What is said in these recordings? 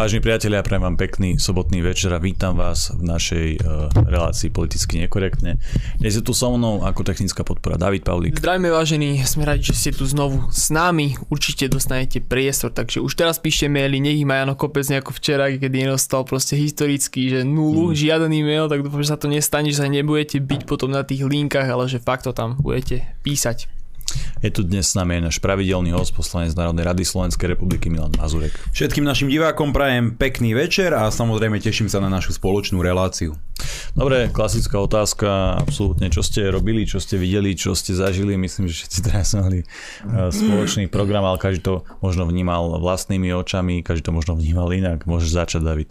Vážení priatelia, prajem vám pekný sobotný večer a vítam vás v našej uh, relácii politicky nekorektne. Dnes je tu so mnou ako technická podpora David Pavlík. Zdravíme vážení, sme radi, že ste tu znovu s nami. Určite dostanete priestor, takže už teraz píšte maily, nech má Jano Kopec nejako včera, kedy nedostal proste historicky, že nulu, mm. žiaden e-mail, tak dúfam, že sa to nestane, že sa nebudete byť potom na tých linkách, ale že fakt to tam budete písať. Je tu dnes s nami náš pravidelný host, poslanec Národnej rady Slovenskej republiky Milan Mazurek. Všetkým našim divákom prajem pekný večer a samozrejme teším sa na našu spoločnú reláciu. Dobre, klasická otázka, absolútne, čo ste robili, čo ste videli, čo ste zažili, myslím, že všetci teraz mali eh, spoločný program, ale každý to možno vnímal vlastnými očami, každý to možno vnímal inak. Môžeš začať, David.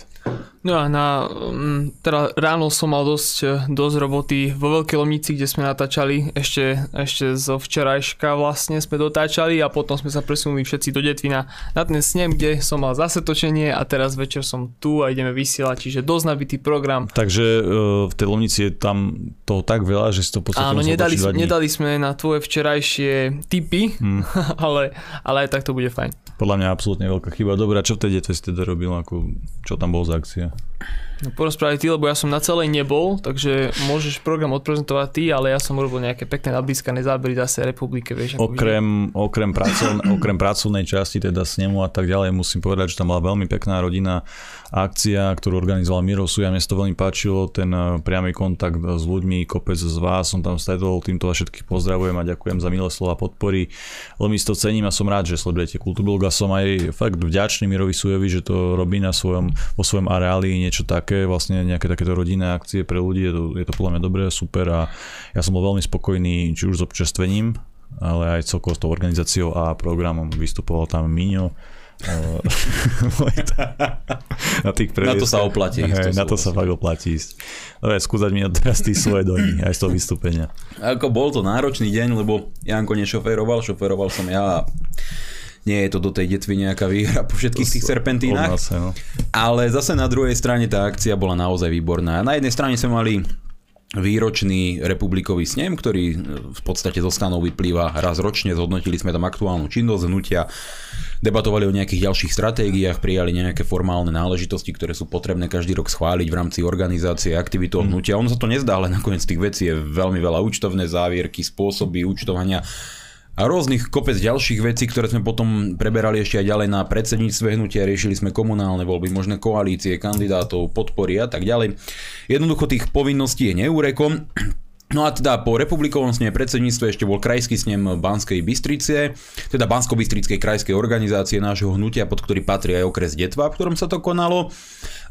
No a na, mm, teda ráno som mal dosť, dosť roboty vo Veľkej Lomnici, kde sme natáčali, ešte, ešte zo včerajška vlastne sme dotáčali a potom sme sa presunuli všetci do Detvina na ten snem, kde som mal zase točenie a teraz večer som tu a ideme vysielať, čiže dosť nabitý program. Takže v tej Lomnici je tam toho tak veľa, že si to podstate Áno, nedali, nedali sme na tvoje včerajšie tipy, hmm. ale, ale aj tak to bude fajn. Podľa mňa absolútne veľká chyba. Dobre, a čo v tej detve si teda robil? Ako, čo tam bol za akcia? No porozprávať ty, lebo ja som na celej nebol, takže môžeš program odprezentovať ty, ale ja som urobil nejaké pekné nadblískané zábery zase republike, vieš. Okrem, okrem, pracovn, okrem pracovnej časti, teda snemu a tak ďalej, musím povedať, že tam bola veľmi pekná rodina akcia, ktorú organizoval Miro Suja. Mne to veľmi páčilo, ten eh, priamy kontakt s ľuďmi, kopec z vás som tam stretol, týmto vás všetkých pozdravujem a ďakujem za milé slova podpory. Veľmi si to cením a som rád, že sledujete Kultúrblog a som aj fakt vďačný Mirovi Sujovi, že to robí na svojom, vo svojom areáli niečo také, vlastne nejaké takéto rodinné akcie pre ľudí, je to, je to podľa mňa dobré, super a ja som bol veľmi spokojný či už s občerstvením, ale aj celkovo s tou organizáciou a programom. Vystupoval tam Miňo, na, tých na to sa oplatí ísť. na to sa fakt oplatí ísť. Dobre, skúsať mi teraz tí svoje dojmy aj z toho vystúpenia. Ako bol to náročný deň, lebo Janko nešoféroval, šoféroval som ja a nie je to do tej detvy nejaká výhra po všetkých tých serpentínach. No. Ale zase na druhej strane tá akcia bola naozaj výborná. Na jednej strane sme mali výročný republikový snem, ktorý v podstate zo stanov vyplýva raz ročne, zhodnotili sme tam aktuálnu činnosť hnutia, debatovali o nejakých ďalších stratégiách, prijali nejaké formálne náležitosti, ktoré sú potrebné každý rok schváliť v rámci organizácie aktivitov mm. hnutia. Ono sa to nezdá, ale nakoniec tých vecí je veľmi veľa účtovné závierky, spôsoby účtovania a rôznych kopec ďalších vecí, ktoré sme potom preberali ešte aj ďalej na predsedníctve hnutia, riešili sme komunálne voľby, možné koalície, kandidátov, podpory a tak ďalej. Jednoducho tých povinností je neúrekom. No a teda po republikovom sne predsedníctve ešte bol krajský snem Banskej Bystrice, teda Bansko-Bystrickej krajskej organizácie nášho hnutia, pod ktorý patrí aj okres Detva, v ktorom sa to konalo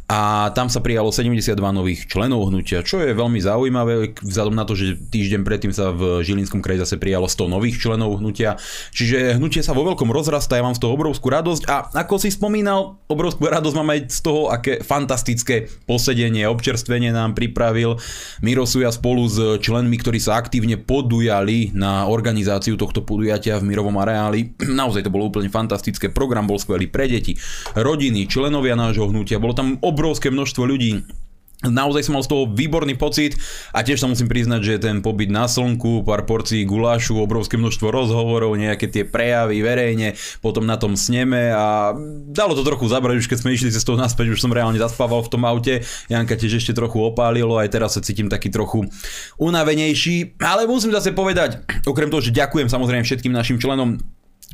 a tam sa prijalo 72 nových členov hnutia, čo je veľmi zaujímavé, vzhľadom na to, že týždeň predtým sa v Žilinskom kraji zase prijalo 100 nových členov hnutia, čiže hnutie sa vo veľkom rozrastá, ja mám z toho obrovskú radosť. A ako si spomínal, obrovskú radosť mám aj z toho, aké fantastické posedenie, občerstvenie nám pripravil Miro Suja spolu s členmi, ktorí sa aktívne podujali na organizáciu tohto podujatia v Mirovom areáli. Naozaj to bolo úplne fantastické, program bol skvelý pre deti, rodiny, členovia nášho hnutia, bolo tam ob obrovské množstvo ľudí. Naozaj som mal z toho výborný pocit a tiež sa musím priznať, že ten pobyt na slnku, pár porcií gulášu, obrovské množstvo rozhovorov, nejaké tie prejavy verejne, potom na tom sneme a dalo to trochu zabrať, už keď sme išli cez toho naspäť, už som reálne zaspával v tom aute, Janka tiež ešte trochu opálilo, aj teraz sa cítim taký trochu unavenejší, ale musím zase povedať, okrem toho, že ďakujem samozrejme všetkým našim členom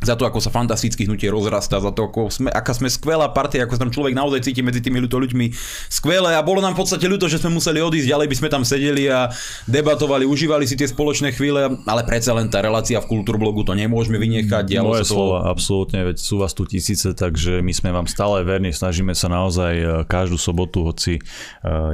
za to, ako sa fantasticky hnutie rozrastá, za to, ako sme, aká sme skvelá partia, ako sa tam človek naozaj cíti medzi tými ľuto ľuďmi skvelé a bolo nám v podstate ľúto, že sme museli odísť, ďalej by sme tam sedeli a debatovali, užívali si tie spoločné chvíle, ale predsa len tá relácia v Kultúrblogu to nemôžeme vynechať. Moje to... slova, absolútne, veď sú vás tu tisíce, takže my sme vám stále verní, snažíme sa naozaj e, každú sobotu, hoci e,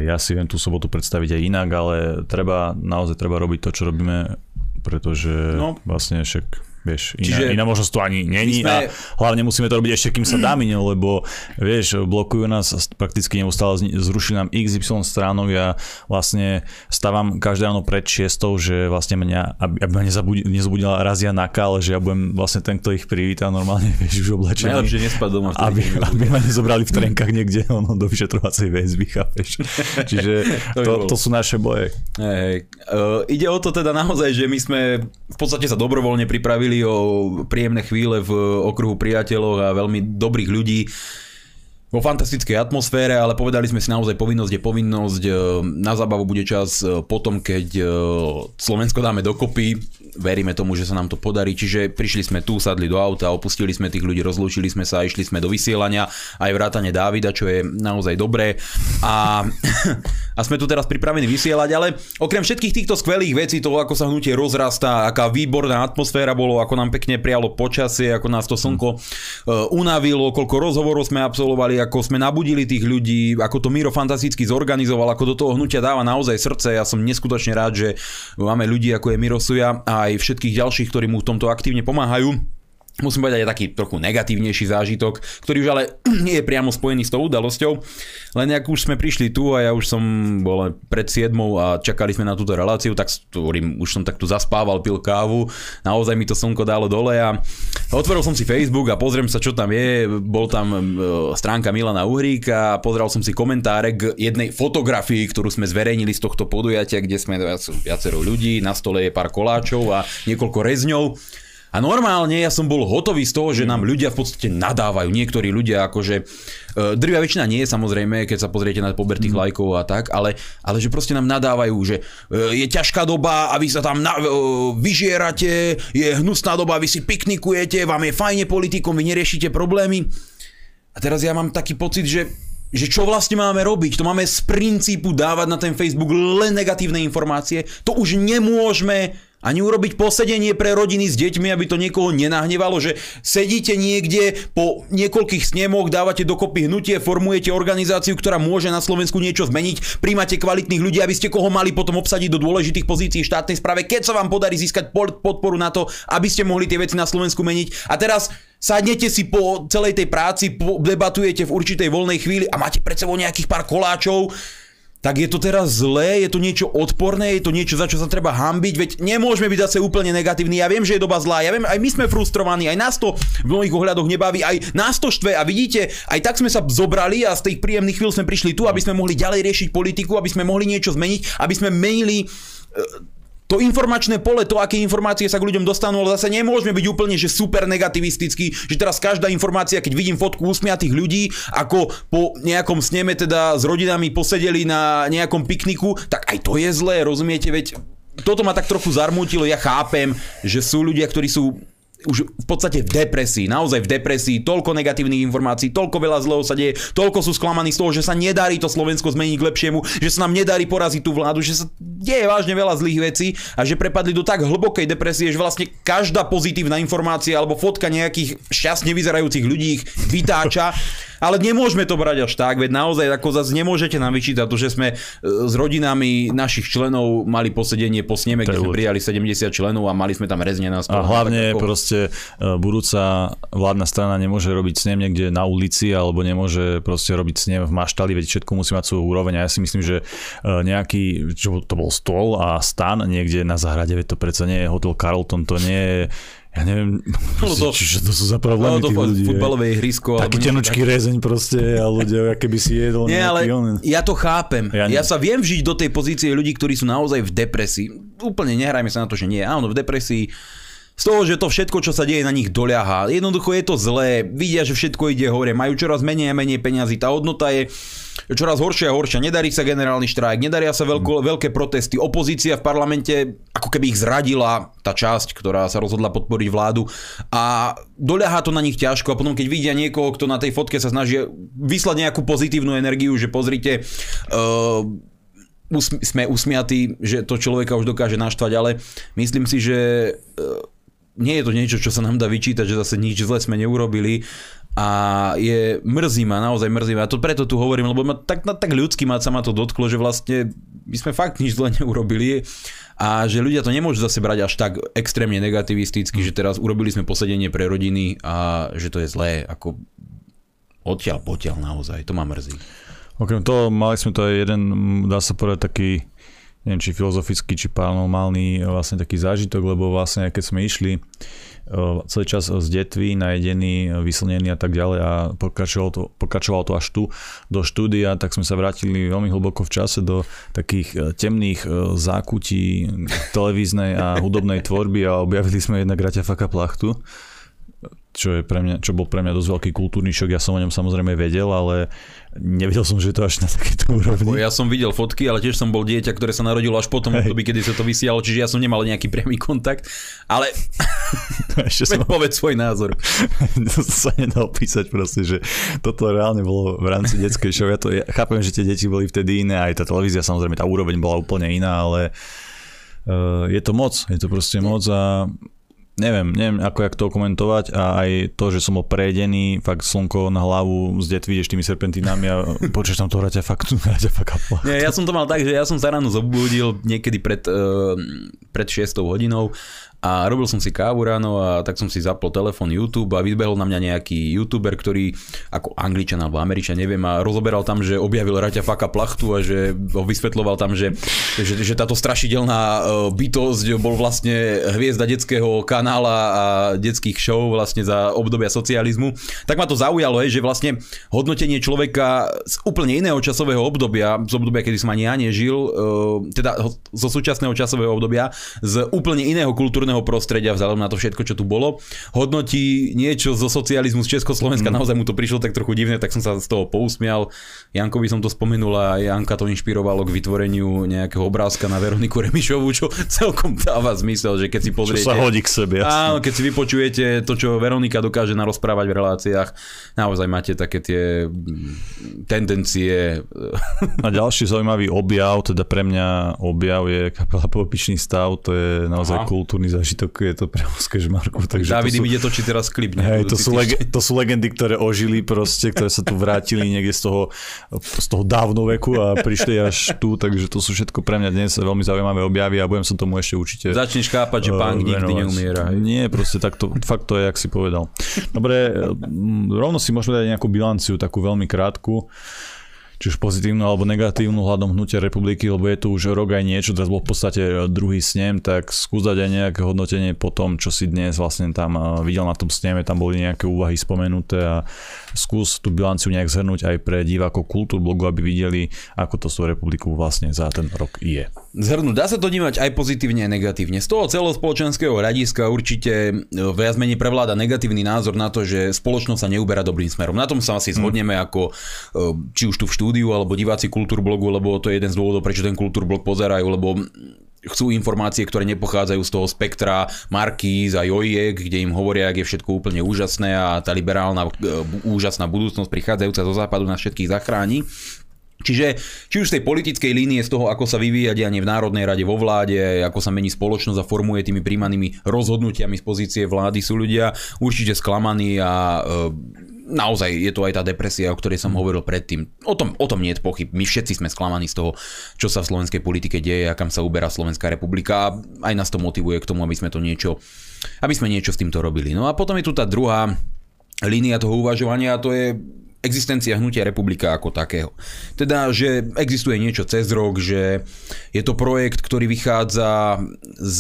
ja si viem tú sobotu predstaviť aj inak, ale treba, naozaj treba robiť to, čo robíme, pretože no. vlastne však Vieš, iná, Čiže iná možnosť tu ani není sme... a hlavne musíme to robiť ešte, kým sa dá mine, lebo vieš, blokujú nás prakticky neustále, zrušili nám XY stránok, ja vlastne stávam každé ráno pred šiestou, že vlastne mňa, aby, aby ma nezabudila razia na ale že ja budem vlastne ten, kto ich privíta normálne, vieš, už oblečený. Najlepšie nespať doma aby, aby ma nezobrali v trenkách niekde ono, do vyšetrovacej väzby, chápeš. Čiže to, to sú naše boje. Hey, hey. Uh, ide o to teda naozaj, že my sme v podstate sa dobrovoľne pripravili bavili o príjemné chvíle v okruhu priateľov a veľmi dobrých ľudí. vo fantastickej atmosfére, ale povedali sme si naozaj povinnosť je povinnosť. E, na zábavu bude čas e, potom, keď e, Slovensko dáme dokopy. Veríme tomu, že sa nám to podarí. Čiže prišli sme tu, sadli do auta, opustili sme tých ľudí, rozlúčili sme sa, išli sme do vysielania, aj vrátane Dávida, čo je naozaj dobré. A, a sme tu teraz pripravení vysielať, ale okrem všetkých týchto skvelých vecí, toho ako sa hnutie rozrastá, aká výborná atmosféra bolo, ako nám pekne prijalo počasie, ako nás to slnko unavilo, koľko rozhovorov sme absolvovali, ako sme nabudili tých ľudí, ako to Miro fantasticky zorganizoval, ako do toho hnutia dáva naozaj srdce. Ja som neskutočne rád, že máme ľudí ako je Miro Suja a aj všetkých ďalších, ktorí mu v tomto aktívne pomáhajú musím povedať aj taký trochu negatívnejší zážitok, ktorý už ale nie je priamo spojený s tou udalosťou. Len ak už sme prišli tu a ja už som bol pred 7 a čakali sme na túto reláciu, tak hovorím, už som tak tu zaspával, pil kávu, naozaj mi to slnko dalo dole a otvoril som si Facebook a pozriem sa, čo tam je. Bol tam e, stránka Milana Uhríka a pozeral som si komentáre k jednej fotografii, ktorú sme zverejnili z tohto podujatia, kde sme viacero ľudí, na stole je pár koláčov a niekoľko rezňov. A normálne ja som bol hotový z toho, že nám ľudia v podstate nadávajú. Niektorí ľudia akože, e, drvia väčšina nie je samozrejme, keď sa pozriete na pober tých mm. lajkov a tak, ale, ale že proste nám nadávajú, že e, je ťažká doba a vy sa tam na, e, vyžierate, je hnusná doba, vy si piknikujete, vám je fajne politikom, vy neriešite problémy. A teraz ja mám taký pocit, že že čo vlastne máme robiť? To máme z princípu dávať na ten Facebook len negatívne informácie. To už nemôžeme ani urobiť posedenie pre rodiny s deťmi, aby to niekoho nenahnevalo, že sedíte niekde po niekoľkých snemoch, dávate dokopy hnutie, formujete organizáciu, ktorá môže na Slovensku niečo zmeniť, príjmate kvalitných ľudí, aby ste koho mali potom obsadiť do dôležitých pozícií štátnej správe, keď sa vám podarí získať podporu na to, aby ste mohli tie veci na Slovensku meniť. A teraz sadnete si po celej tej práci, debatujete v určitej voľnej chvíli a máte pred sebou nejakých pár koláčov, tak je to teraz zlé, je to niečo odporné, je to niečo, za čo sa treba hambiť, veď nemôžeme byť zase úplne negatívni. Ja viem, že je doba zlá, ja viem, aj my sme frustrovaní, aj nás to v mnohých ohľadoch nebaví, aj nás to štve a vidíte, aj tak sme sa zobrali a z tých príjemných chvíľ sme prišli tu, aby sme mohli ďalej riešiť politiku, aby sme mohli niečo zmeniť, aby sme menili e, to informačné pole, to, aké informácie sa k ľuďom dostanú, ale zase nemôžeme byť úplne, že super negativistický, že teraz každá informácia, keď vidím fotku usmiatých ľudí, ako po nejakom sneme teda s rodinami posedeli na nejakom pikniku, tak aj to je zlé, rozumiete, veď toto ma tak trochu zarmútilo, ja chápem, že sú ľudia, ktorí sú už v podstate v depresii, naozaj v depresii, toľko negatívnych informácií, toľko veľa zlého sa deje, toľko sú sklamaní z toho, že sa nedarí to Slovensko zmeniť k lepšiemu, že sa nám nedarí poraziť tú vládu, že sa deje vážne veľa zlých vecí a že prepadli do tak hlbokej depresie, že vlastne každá pozitívna informácia alebo fotka nejakých šťastne vyzerajúcich ľudí ich vytáča ale nemôžeme to brať až tak, veď naozaj ako zase nemôžete nám vyčítať to, že sme e, s rodinami našich členov mali posedenie po sneme, kde sme prijali 70 členov a mali sme tam rezne stole. A hlavne ako... proste e, budúca vládna strana nemôže robiť snem niekde na ulici alebo nemôže proste robiť snem v maštali, veď všetko musí mať svoju úroveň a ja si myslím, že e, nejaký, čo to bol stôl a stan niekde na zahrade, veď to predsa nie je hotel Carlton, to nie je ja neviem, no to, čiže to sú za problémy tých ľudí. Futbalové ihrisko. Taký tenučký tak... rezeň proste a ľudia, aké by si jedol. Nie, ale onen. ja to chápem. Ja, ja sa viem vžiť do tej pozície ľudí, ktorí sú naozaj v depresii. Úplne nehrajme sa na to, že nie. Áno, v depresii z toho, že to všetko, čo sa deje na nich doľahá. Jednoducho je to zlé, vidia, že všetko ide hore, majú čoraz menej a menej peňazí, tá hodnota je čoraz horšia a horšia. Nedarí sa generálny štrajk, nedaria sa veľko, veľké protesty. Opozícia v parlamente ako keby ich zradila, tá časť, ktorá sa rozhodla podporiť vládu. A doľahá to na nich ťažko. A potom, keď vidia niekoho, kto na tej fotke sa snaží vyslať nejakú pozitívnu energiu, že pozrite, uh, sme usmiatí, že to človeka už dokáže naštvať, ale myslím si, že uh, nie je to niečo, čo sa nám dá vyčítať, že zase nič zle sme neurobili a je mrzí ma, naozaj mrzí ma. A to preto tu hovorím, lebo ma tak, tak ľudský ma sa ma to dotklo, že vlastne my sme fakt nič zle neurobili a že ľudia to nemôžu zase brať až tak extrémne negativisticky, že teraz urobili sme posedenie pre rodiny a že to je zlé, ako odtiaľ potiaľ naozaj, to ma mrzí. Okrem toho mali sme to aj jeden, dá sa povedať, taký neviem, či filozofický, či paranormálny vlastne taký zážitok, lebo vlastne keď sme išli celý čas z detvy, najedený, vyslnený a tak ďalej a pokračovalo to, pokračovalo to až tu do štúdia, tak sme sa vrátili veľmi hlboko v čase do takých e, temných zákutí televíznej a hudobnej tvorby a objavili sme jednak Graťa Faka Plachtu čo, je pre mňa, čo bol pre mňa dosť veľký kultúrny šok. Ja som o ňom samozrejme vedel, ale nevedel som, že to až na takéto úrovni. Ja som videl fotky, ale tiež som bol dieťa, ktoré sa narodilo až potom, hey. období, kedy sa to vysialo, čiže ja som nemal nejaký priamy kontakt. Ale ešte som... povedz svoj názor. to sa nedá opísať proste, že toto reálne bolo v rámci detskej show. Ja, to, ja chápem, že tie deti boli vtedy iné, aj tá televízia samozrejme, tá úroveň bola úplne iná, ale uh, je to moc, je to proste moc a neviem, neviem ako jak to komentovať a aj to, že som bol prejedený, fakt slnko na hlavu z det vidíš tými serpentínami a počuješ tam to hraťa fakt, hraťa fakt Nie, ja som to mal tak, že ja som sa ráno zobudil niekedy pred, uh, pred 6 hodinou a robil som si kávu ráno a tak som si zapol telefón YouTube a vybehol na mňa nejaký youtuber, ktorý ako angličan alebo američan, neviem, a rozoberal tam, že objavil Raťa Faka plachtu a že ho vysvetloval tam, že, že, že táto strašidelná e, bytosť bol vlastne hviezda detského kanála a detských show vlastne za obdobia socializmu. Tak ma to zaujalo, že vlastne hodnotenie človeka z úplne iného časového obdobia, z obdobia, kedy som ani ja nežil, e, teda zo súčasného časového obdobia, z úplne iného kultúrneho kultúrneho prostredia, vzhľadom na to všetko, čo tu bolo. Hodnotí niečo zo socializmu z Československa, mm. naozaj mu to prišlo tak trochu divné, tak som sa z toho pousmial. Jankovi som to spomenul a Janka to inšpirovalo k vytvoreniu nejakého obrázka na Veroniku Remišovu, čo celkom dáva zmysel, že keď si pozriete... Čo sa hodí k sebe. Jasne. Áno, keď si vypočujete to, čo Veronika dokáže narozprávať v reláciách, naozaj máte také tie tendencie. A ďalší zaujímavý objav, teda pre mňa objav je kapela Popičný stav, to je naozaj Aha. kultúrny zážitok, je to pre Oské žmarku. Takže to sú, ide točiť teraz klip. Hej, to, sú leg- to sú legendy, ktoré ožili proste, ktoré sa tu vrátili niekde z toho, z toho dávnoveku a prišli až tu, takže to sú všetko pre mňa dnes veľmi zaujímavé objavy a budem som tomu ešte určite Začneš chápať, že punk uh, nikdy neumiera. Hej. Nie, proste takto, fakt to je, jak si povedal. Dobre, rovno si môžeme dať nejakú bilanciu, takú veľmi krátku či už pozitívnu alebo negatívnu hľadom hnutia republiky, lebo je tu už rok aj niečo, teraz bol v podstate druhý snem, tak skúsať aj nejaké hodnotenie po tom, čo si dnes vlastne tam eh, videl na tom sneme, tam boli nejaké úvahy spomenuté a skús tú bilanciu nejak zhrnúť aj pre divákov blogu, aby videli, ako to s tou republikou vlastne za ten rok je. Zhrnúť, dá sa to vnímať aj pozitívne, aj negatívne. Z toho celospoločenského hľadiska určite eh, viac menej prevláda negatívny názor na to, že spoločnosť sa neuberá dobrým smerom. Na tom sa asi hm. zhodneme hmm. ako eh, či už tu v štúdiu alebo diváci Kultúrblogu, lebo to je jeden z dôvodov, prečo ten Kultúrblog pozerajú, lebo chcú informácie, ktoré nepochádzajú z toho spektra Markíz a Jojiek, kde im hovoria, ak je všetko úplne úžasné a tá liberálna e, úžasná budúcnosť prichádzajúca zo západu nás všetkých zachráni. Čiže či už z tej politickej línie, z toho, ako sa vyvíja dianie v Národnej rade vo vláde, ako sa mení spoločnosť a formuje tými príjmanými rozhodnutiami z pozície vlády, sú ľudia určite sklamaní a e, naozaj je to aj tá depresia, o ktorej som hovoril predtým. O tom, o tom nie je pochyb. My všetci sme sklamaní z toho, čo sa v slovenskej politike deje a kam sa uberá Slovenská republika a aj nás to motivuje k tomu, aby sme to niečo, aby sme niečo s týmto robili. No a potom je tu tá druhá línia toho uvažovania a to je existencia hnutia republika ako takého. Teda, že existuje niečo cez rok, že je to projekt, ktorý vychádza z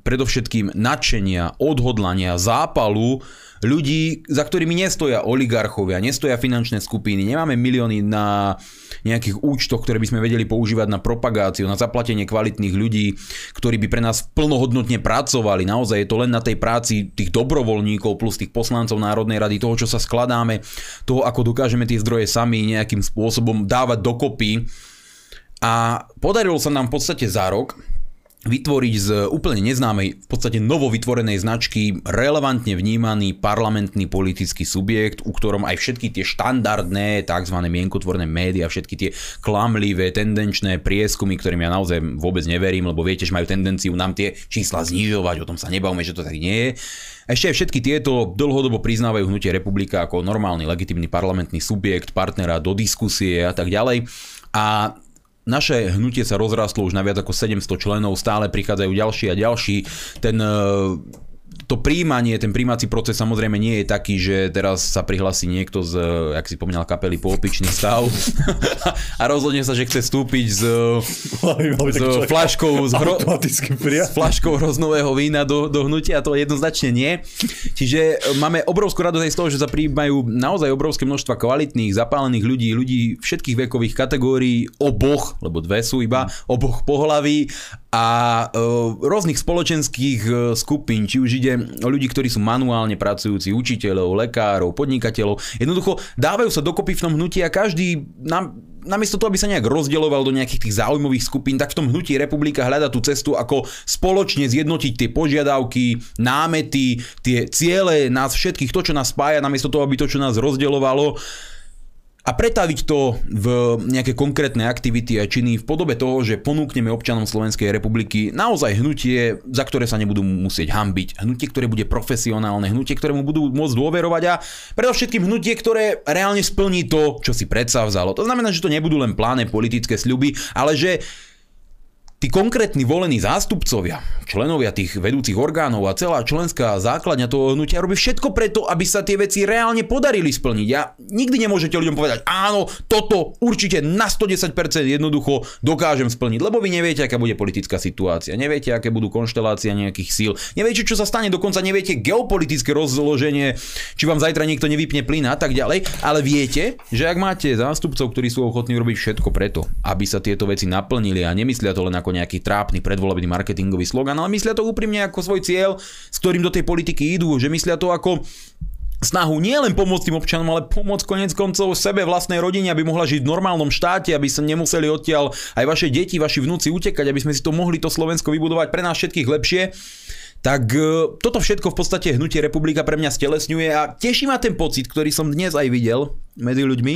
predovšetkým nadšenia, odhodlania, zápalu ľudí, za ktorými nestoja oligarchovia, nestoja finančné skupiny, nemáme milióny na nejakých účtoch, ktoré by sme vedeli používať na propagáciu, na zaplatenie kvalitných ľudí, ktorí by pre nás plnohodnotne pracovali. Naozaj je to len na tej práci tých dobrovoľníkov plus tých poslancov Národnej rady, toho, čo sa skladáme, toho, ako dokážeme tie zdroje sami nejakým spôsobom dávať dokopy. A podarilo sa nám v podstate za rok vytvoriť z úplne neznámej, v podstate novovytvorenej značky relevantne vnímaný parlamentný politický subjekt, u ktorom aj všetky tie štandardné tzv. mienkotvorné médiá, všetky tie klamlivé, tendenčné prieskumy, ktorým ja naozaj vôbec neverím, lebo viete, že majú tendenciu nám tie čísla znižovať, o tom sa nebavme, že to tak nie je. Ešte aj všetky tieto dlhodobo priznávajú hnutie republika ako normálny legitimný parlamentný subjekt, partnera do diskusie a tak ďalej. A naše hnutie sa rozrastlo už na viac ako 700 členov, stále prichádzajú ďalší a ďalší. Ten to príjmanie, ten príjmací proces samozrejme nie je taký, že teraz sa prihlasí niekto z, jak si spomínal, kapely Pôpičný stav. A rozhodne sa, že chce vstúpiť s, s flaškou s, hro, s flaškou hroznového vína do, do hnutia, to jednoznačne nie. Čiže máme obrovskú radosť aj z toho, že sa príjmajú naozaj obrovské množstva kvalitných, zapálených ľudí, ľudí všetkých vekových kategórií, oboch, lebo dve sú iba, oboch pohlaví a e, rôznych spoločenských skupín, či už ide ľudí, ktorí sú manuálne pracujúci, učiteľov, lekárov, podnikateľov. Jednoducho dávajú sa dokopy v tom hnutí a každý nám namiesto toho, aby sa nejak rozdieloval do nejakých tých záujmových skupín, tak v tom hnutí republika hľada tú cestu, ako spoločne zjednotiť tie požiadavky, námety, tie ciele nás všetkých, to, čo nás spája, namiesto toho, aby to, čo nás rozdielovalo, a pretaviť to v nejaké konkrétne aktivity a činy v podobe toho, že ponúkneme občanom Slovenskej republiky naozaj hnutie, za ktoré sa nebudú musieť hambiť, hnutie, ktoré bude profesionálne, hnutie, ktorému budú môcť dôverovať a predovšetkým hnutie, ktoré reálne splní to, čo si predsa vzalo. To znamená, že to nebudú len pláne politické sľuby, ale že tí konkrétni volení zástupcovia, členovia tých vedúcich orgánov a celá členská základňa toho hnutia robí všetko preto, aby sa tie veci reálne podarili splniť. A nikdy nemôžete ľuďom povedať, áno, toto určite na 110% jednoducho dokážem splniť, lebo vy neviete, aká bude politická situácia, neviete, aké budú konštelácia nejakých síl, neviete, čo sa stane, dokonca neviete geopolitické rozloženie, či vám zajtra niekto nevypne plyn a tak ďalej, ale viete, že ak máte zástupcov, ktorí sú ochotní robiť všetko preto, aby sa tieto veci naplnili a nemyslia to len ako ako nejaký trápny predvolebný marketingový slogan, ale myslia to úprimne ako svoj cieľ, s ktorým do tej politiky idú, že myslia to ako snahu nielen pomôcť tým občanom, ale pomôcť konec koncov sebe, vlastnej rodine, aby mohla žiť v normálnom štáte, aby sa nemuseli odtiaľ aj vaše deti, vaši vnúci utekať, aby sme si to mohli to Slovensko vybudovať pre nás všetkých lepšie. Tak e, toto všetko v podstate hnutie republika pre mňa stelesňuje a teší ma ten pocit, ktorý som dnes aj videl medzi ľuďmi.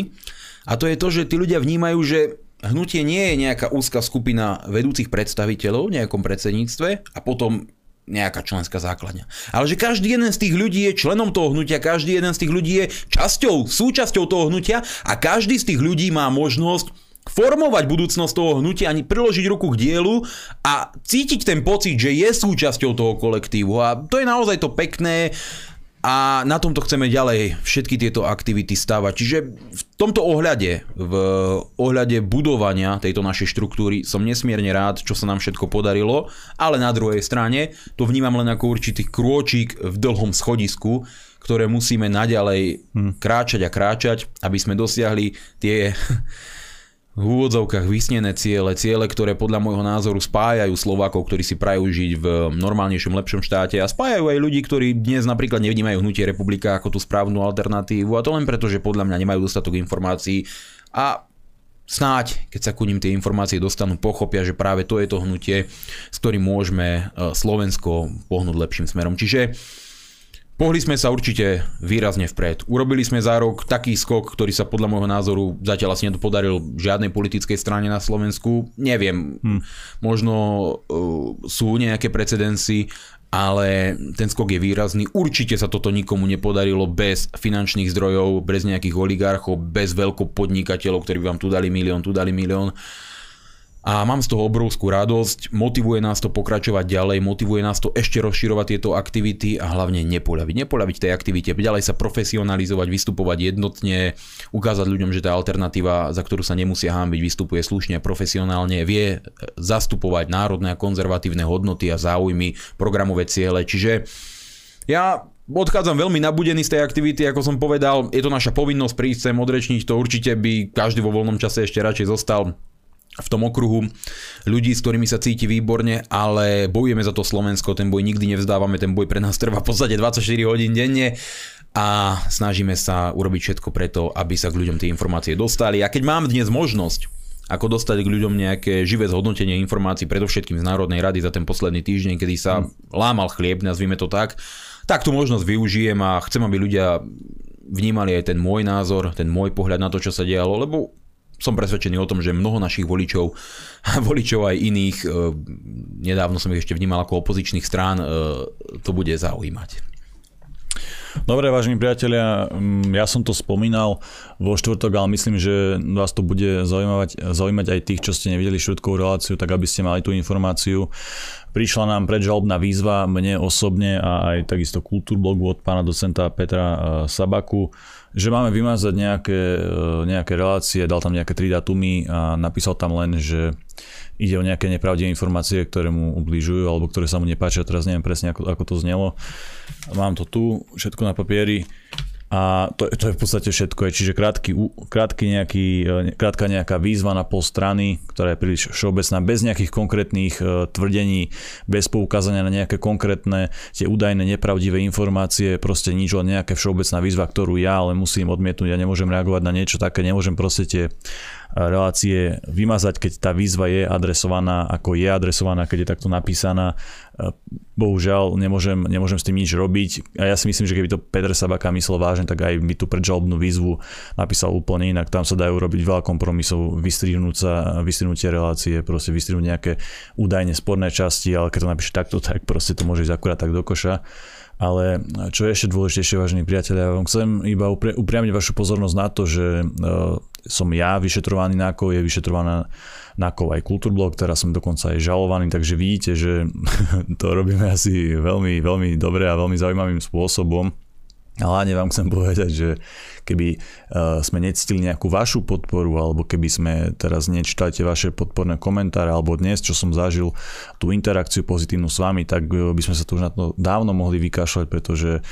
A to je to, že tí ľudia vnímajú, že hnutie nie je nejaká úzka skupina vedúcich predstaviteľov v nejakom predsedníctve a potom nejaká členská základňa. Ale že každý jeden z tých ľudí je členom toho hnutia, každý jeden z tých ľudí je časťou, súčasťou toho hnutia a každý z tých ľudí má možnosť formovať budúcnosť toho hnutia, ani priložiť ruku k dielu a cítiť ten pocit, že je súčasťou toho kolektívu. A to je naozaj to pekné, a na tomto chceme ďalej všetky tieto aktivity stavať. Čiže v tomto ohľade, v ohľade budovania tejto našej štruktúry som nesmierne rád, čo sa nám všetko podarilo, ale na druhej strane to vnímam len ako určitý krôčik v dlhom schodisku, ktoré musíme naďalej hm. kráčať a kráčať, aby sme dosiahli tie v úvodzovkách vysnené ciele, ciele, ktoré podľa môjho názoru spájajú Slovákov, ktorí si prajú žiť v normálnejšom, lepšom štáte a spájajú aj ľudí, ktorí dnes napríklad nevnímajú hnutie republika ako tú správnu alternatívu a to len preto, že podľa mňa nemajú dostatok informácií a snáď, keď sa ku ním tie informácie dostanú, pochopia, že práve to je to hnutie, s ktorým môžeme e, Slovensko pohnúť lepším smerom. Čiže Pohli sme sa určite výrazne vpred. Urobili sme za rok taký skok, ktorý sa podľa môjho názoru zatiaľ asi nedopodaril žiadnej politickej strane na Slovensku. Neviem, hm. možno uh, sú nejaké precedensy, ale ten skok je výrazný. Určite sa toto nikomu nepodarilo bez finančných zdrojov, bez nejakých oligarchov, bez veľkopodnikateľov, ktorí by vám tu dali milión, tu dali milión. Uh, a mám z toho obrovskú radosť, motivuje nás to pokračovať ďalej, motivuje nás to ešte rozširovať tieto aktivity a hlavne nepoľaviť. Nepoľaviť tej aktivite, ďalej sa profesionalizovať, vystupovať jednotne, ukázať ľuďom, že tá alternatíva, za ktorú sa nemusia hámbiť, vystupuje slušne a profesionálne, vie zastupovať národné a konzervatívne hodnoty a záujmy, programové ciele. Čiže ja Odchádzam veľmi nabudený z tej aktivity, ako som povedal, je to naša povinnosť prísť sem, odrečniť to, určite by každý vo voľnom čase ešte radšej zostal v tom okruhu ľudí, s ktorými sa cíti výborne, ale bojujeme za to Slovensko, ten boj nikdy nevzdávame, ten boj pre nás trvá v podstate 24 hodín denne a snažíme sa urobiť všetko preto, aby sa k ľuďom tie informácie dostali. A keď mám dnes možnosť ako dostať k ľuďom nejaké živé zhodnotenie informácií, predovšetkým z Národnej rady za ten posledný týždeň, kedy sa lámal chlieb, nazvime to tak, tak tú možnosť využijem a chcem, aby ľudia vnímali aj ten môj názor, ten môj pohľad na to, čo sa dialo, lebo som presvedčený o tom, že mnoho našich voličov, voličov aj iných, e, nedávno som ich ešte vnímal ako opozičných strán, e, to bude zaujímať. Dobre, vážení priatelia, mm, ja som to spomínal vo štvrtok, ale myslím, že vás to bude zaujímať, zaujímať aj tých, čo ste nevideli štvrtkovú reláciu, tak aby ste mali tú informáciu. Prišla nám predžalobná výzva mne osobne a aj takisto kultúrblogu od pána docenta Petra e, Sabaku že máme vymazať nejaké, e, nejaké relácie, dal tam nejaké tri datumy a napísal tam len, že ide o nejaké nepravdivé informácie, ktoré mu ubližujú alebo ktoré sa mu nepáčia. Teraz neviem presne, ako, ako to znelo. Mám to tu, všetko na papieri. A to, to je v podstate všetko. Čiže krátky, krátky nejaký, e, krátka nejaká výzva na pol strany, ktorá je príliš všeobecná, bez nejakých konkrétnych e, tvrdení, bez poukázania na nejaké konkrétne tie údajné nepravdivé informácie, proste nič, len nejaká všeobecná výzva, ktorú ja ale musím odmietnúť. Ja nemôžem reagovať na niečo také, nemôžem proste tie relácie vymazať, keď tá výzva je adresovaná, ako je adresovaná, keď je takto napísaná. E, bohužiaľ, nemôžem, nemôžem s tým nič robiť. A ja si myslím, že keby to Petr Sabaka myslel vážne, tak aj by tú predžalobnú výzvu napísal úplne inak. Tam sa dajú robiť veľa kompromisov, vystrihnúť sa, vystrihnúť relácie, proste vystrihnúť nejaké údajne sporné časti, ale keď to napíše takto, tak proste to môže ísť akurát tak do koša. Ale čo je ešte dôležitejšie, vážení priatelia, ja vám chcem iba upriamiť vašu pozornosť na to, že e, som ja vyšetrovaný NAKO, je vyšetrovaná NAKO aj Kultúrblok, teraz som dokonca aj žalovaný, takže vidíte, že to robíme asi veľmi, veľmi dobre a veľmi zaujímavým spôsobom. Ale hlavne vám chcem povedať, že keby uh, sme necítili nejakú vašu podporu, alebo keby sme teraz nečítali tie vaše podporné komentáre, alebo dnes, čo som zažil, tú interakciu pozitívnu s vami, tak by sme sa tu už na to dávno mohli vykašľať, pretože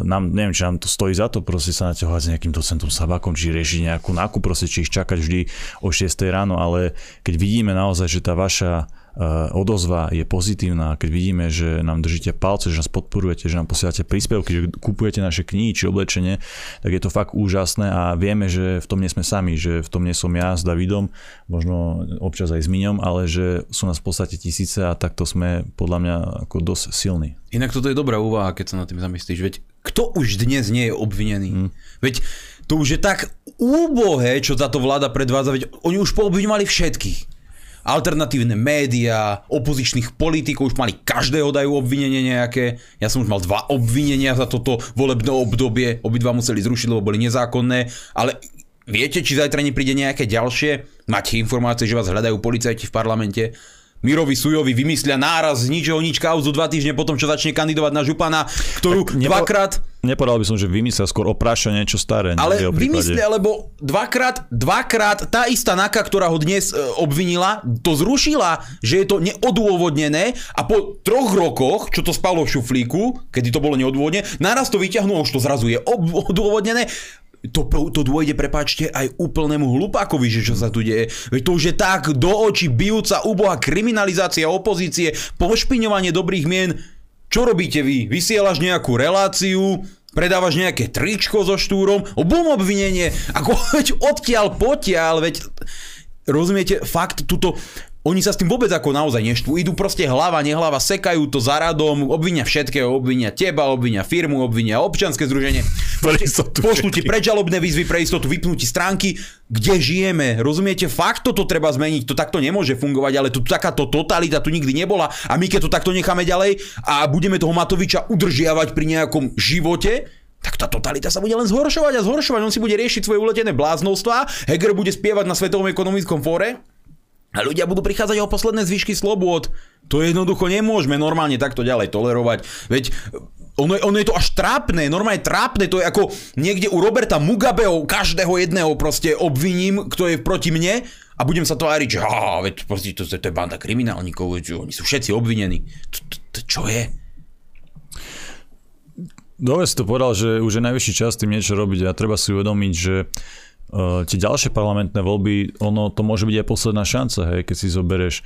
nám, neviem, či nám to stojí za to proste sa naťahovať s nejakým docentom Sabakom, či riešiť nejakú nákup, proste, či ich čakať vždy o 6 ráno, ale keď vidíme naozaj, že tá vaša Eh, odozva je pozitívna, keď vidíme, že nám držíte palce, že nás podporujete, že nám posielate príspevky, že kupujete naše knihy či oblečenie, tak je to fakt úžasné a vieme, že v tom nie sme sami, že v tom nie som ja s Davidom, možno občas aj s Miňom, ale že sú nás v podstate tisíce a takto sme podľa mňa ako dosť silní. Inak toto je dobrá úvaha, keď sa nad tým zamyslíš, veď kto už dnes nie je obvinený? Hmm. Veď to už je tak úbohé, čo táto vláda predvádza, veď oni už poobviňovali všetkých alternatívne médiá, opozičných politikov, už mali každého dajú obvinenie nejaké. Ja som už mal dva obvinenia za toto volebné obdobie, obidva museli zrušiť, lebo boli nezákonné, ale viete, či zajtra nepríde nejaké ďalšie? Máte informácie, že vás hľadajú policajti v parlamente? Mirovi Sujovi vymyslia náraz z ničoho nič kauzu dva týždne potom, čo začne kandidovať na župana, ktorú nepo, dvakrát... Nepovedal by som, že vymyslia skôr opráša niečo staré. Ale vymyslia, lebo dvakrát, dvakrát tá istá NAKA, ktorá ho dnes e, obvinila, to zrušila, že je to neodôvodnené a po troch rokoch, čo to spalo v šuflíku, kedy to bolo neodôvodnené, naraz to vyťahnú, už to zrazu je odôvodnené, to, to dôjde, prepáčte, aj úplnému hlupákovi, že čo sa tu deje. Veď to už je tak do očí bijúca úboha kriminalizácia opozície, pošpiňovanie dobrých mien. Čo robíte vy? Vysielaš nejakú reláciu, predávaš nejaké tričko so štúrom, bum obvinenie, ako veď odtiaľ potiaľ, veď rozumiete, fakt, tuto oni sa s tým vôbec ako naozaj neštvú. Idú proste hlava, nehlava, sekajú to za radom, obvinia všetkého, obvinia teba, obvinia firmu, obvinia občianske združenie. Pošlú ti predžalobné výzvy pre istotu, vypnúti stránky, kde žijeme. Rozumiete? Fakt toto treba zmeniť. To takto nemôže fungovať, ale tu takáto totalita tu nikdy nebola. A my keď to takto necháme ďalej a budeme toho Matoviča udržiavať pri nejakom živote, tak tá totalita sa bude len zhoršovať a zhoršovať. On si bude riešiť svoje uletené bláznostva, Heger bude spievať na Svetovom ekonomickom fóre a ľudia budú prichádzať o posledné zvyšky slobôd. To jednoducho nemôžeme normálne takto ďalej tolerovať. Veď ono, ono je to až trápne, normálne trápne, to je ako niekde u Roberta Mugabeho každého jedného proste obviním, kto je proti mne a budem sa tváriť, že veď proste, to, to, to je banda kriminálnikov, veď, oni sú všetci obvinení. To, to, to, čo je? Dobre si to povedal, že už je najvyšší čas tým niečo robiť a treba si uvedomiť, že tie ďalšie parlamentné voľby, ono to môže byť aj posledná šanca, hej, keď si zoberieš,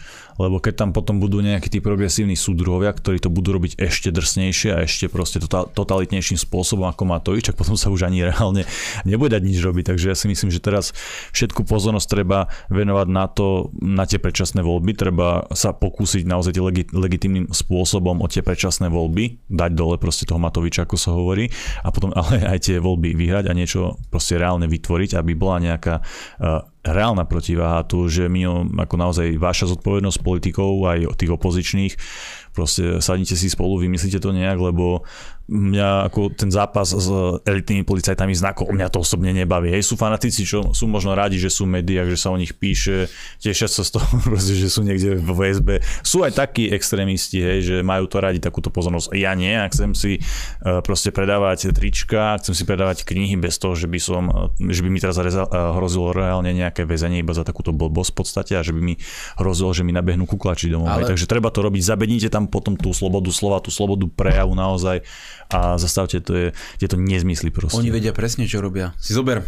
lebo keď tam potom budú nejakí tí progresívni súdruhovia, ktorí to budú robiť ešte drsnejšie a ešte proste total, totalitnejším spôsobom, ako má to ísť, tak potom sa už ani reálne nebude dať nič robiť. Takže ja si myslím, že teraz všetku pozornosť treba venovať na to, na tie predčasné voľby, treba sa pokúsiť naozaj legi- legitimným spôsobom o tie predčasné voľby, dať dole proste toho Matoviča, ako sa hovorí, a potom ale aj tie voľby vyhrať a niečo proste reálne vytvoriť, aby bola nejaká uh, reálna protiváha tu, že my ako naozaj vaša zodpovednosť politikov aj tých opozičných proste sadnite si spolu, vymyslíte to nejak, lebo mňa ako ten zápas s elitnými policajtami znakov, mňa to osobne nebaví. Hej, sú fanatici, čo sú možno radi, že sú v médiách, že sa o nich píše, tešia sa z toho, proste, že sú niekde v VSB. Sú aj takí extrémisti, hej, že majú to radi takúto pozornosť. Ja nie, ak chcem si uh, proste predávať trička, chcem si predávať knihy bez toho, že by som, že by mi teraz hrozilo reálne nejaké nejaké väzenie iba za takúto blbosť v podstate a že by mi hrozilo, že mi nabehnú kuklači domov. Ale... Takže treba to robiť, zabednite tam potom tú slobodu slova, tú slobodu prejavu naozaj a zastavte to je, tieto nezmysly proste. Oni vedia presne, čo robia. Si zober,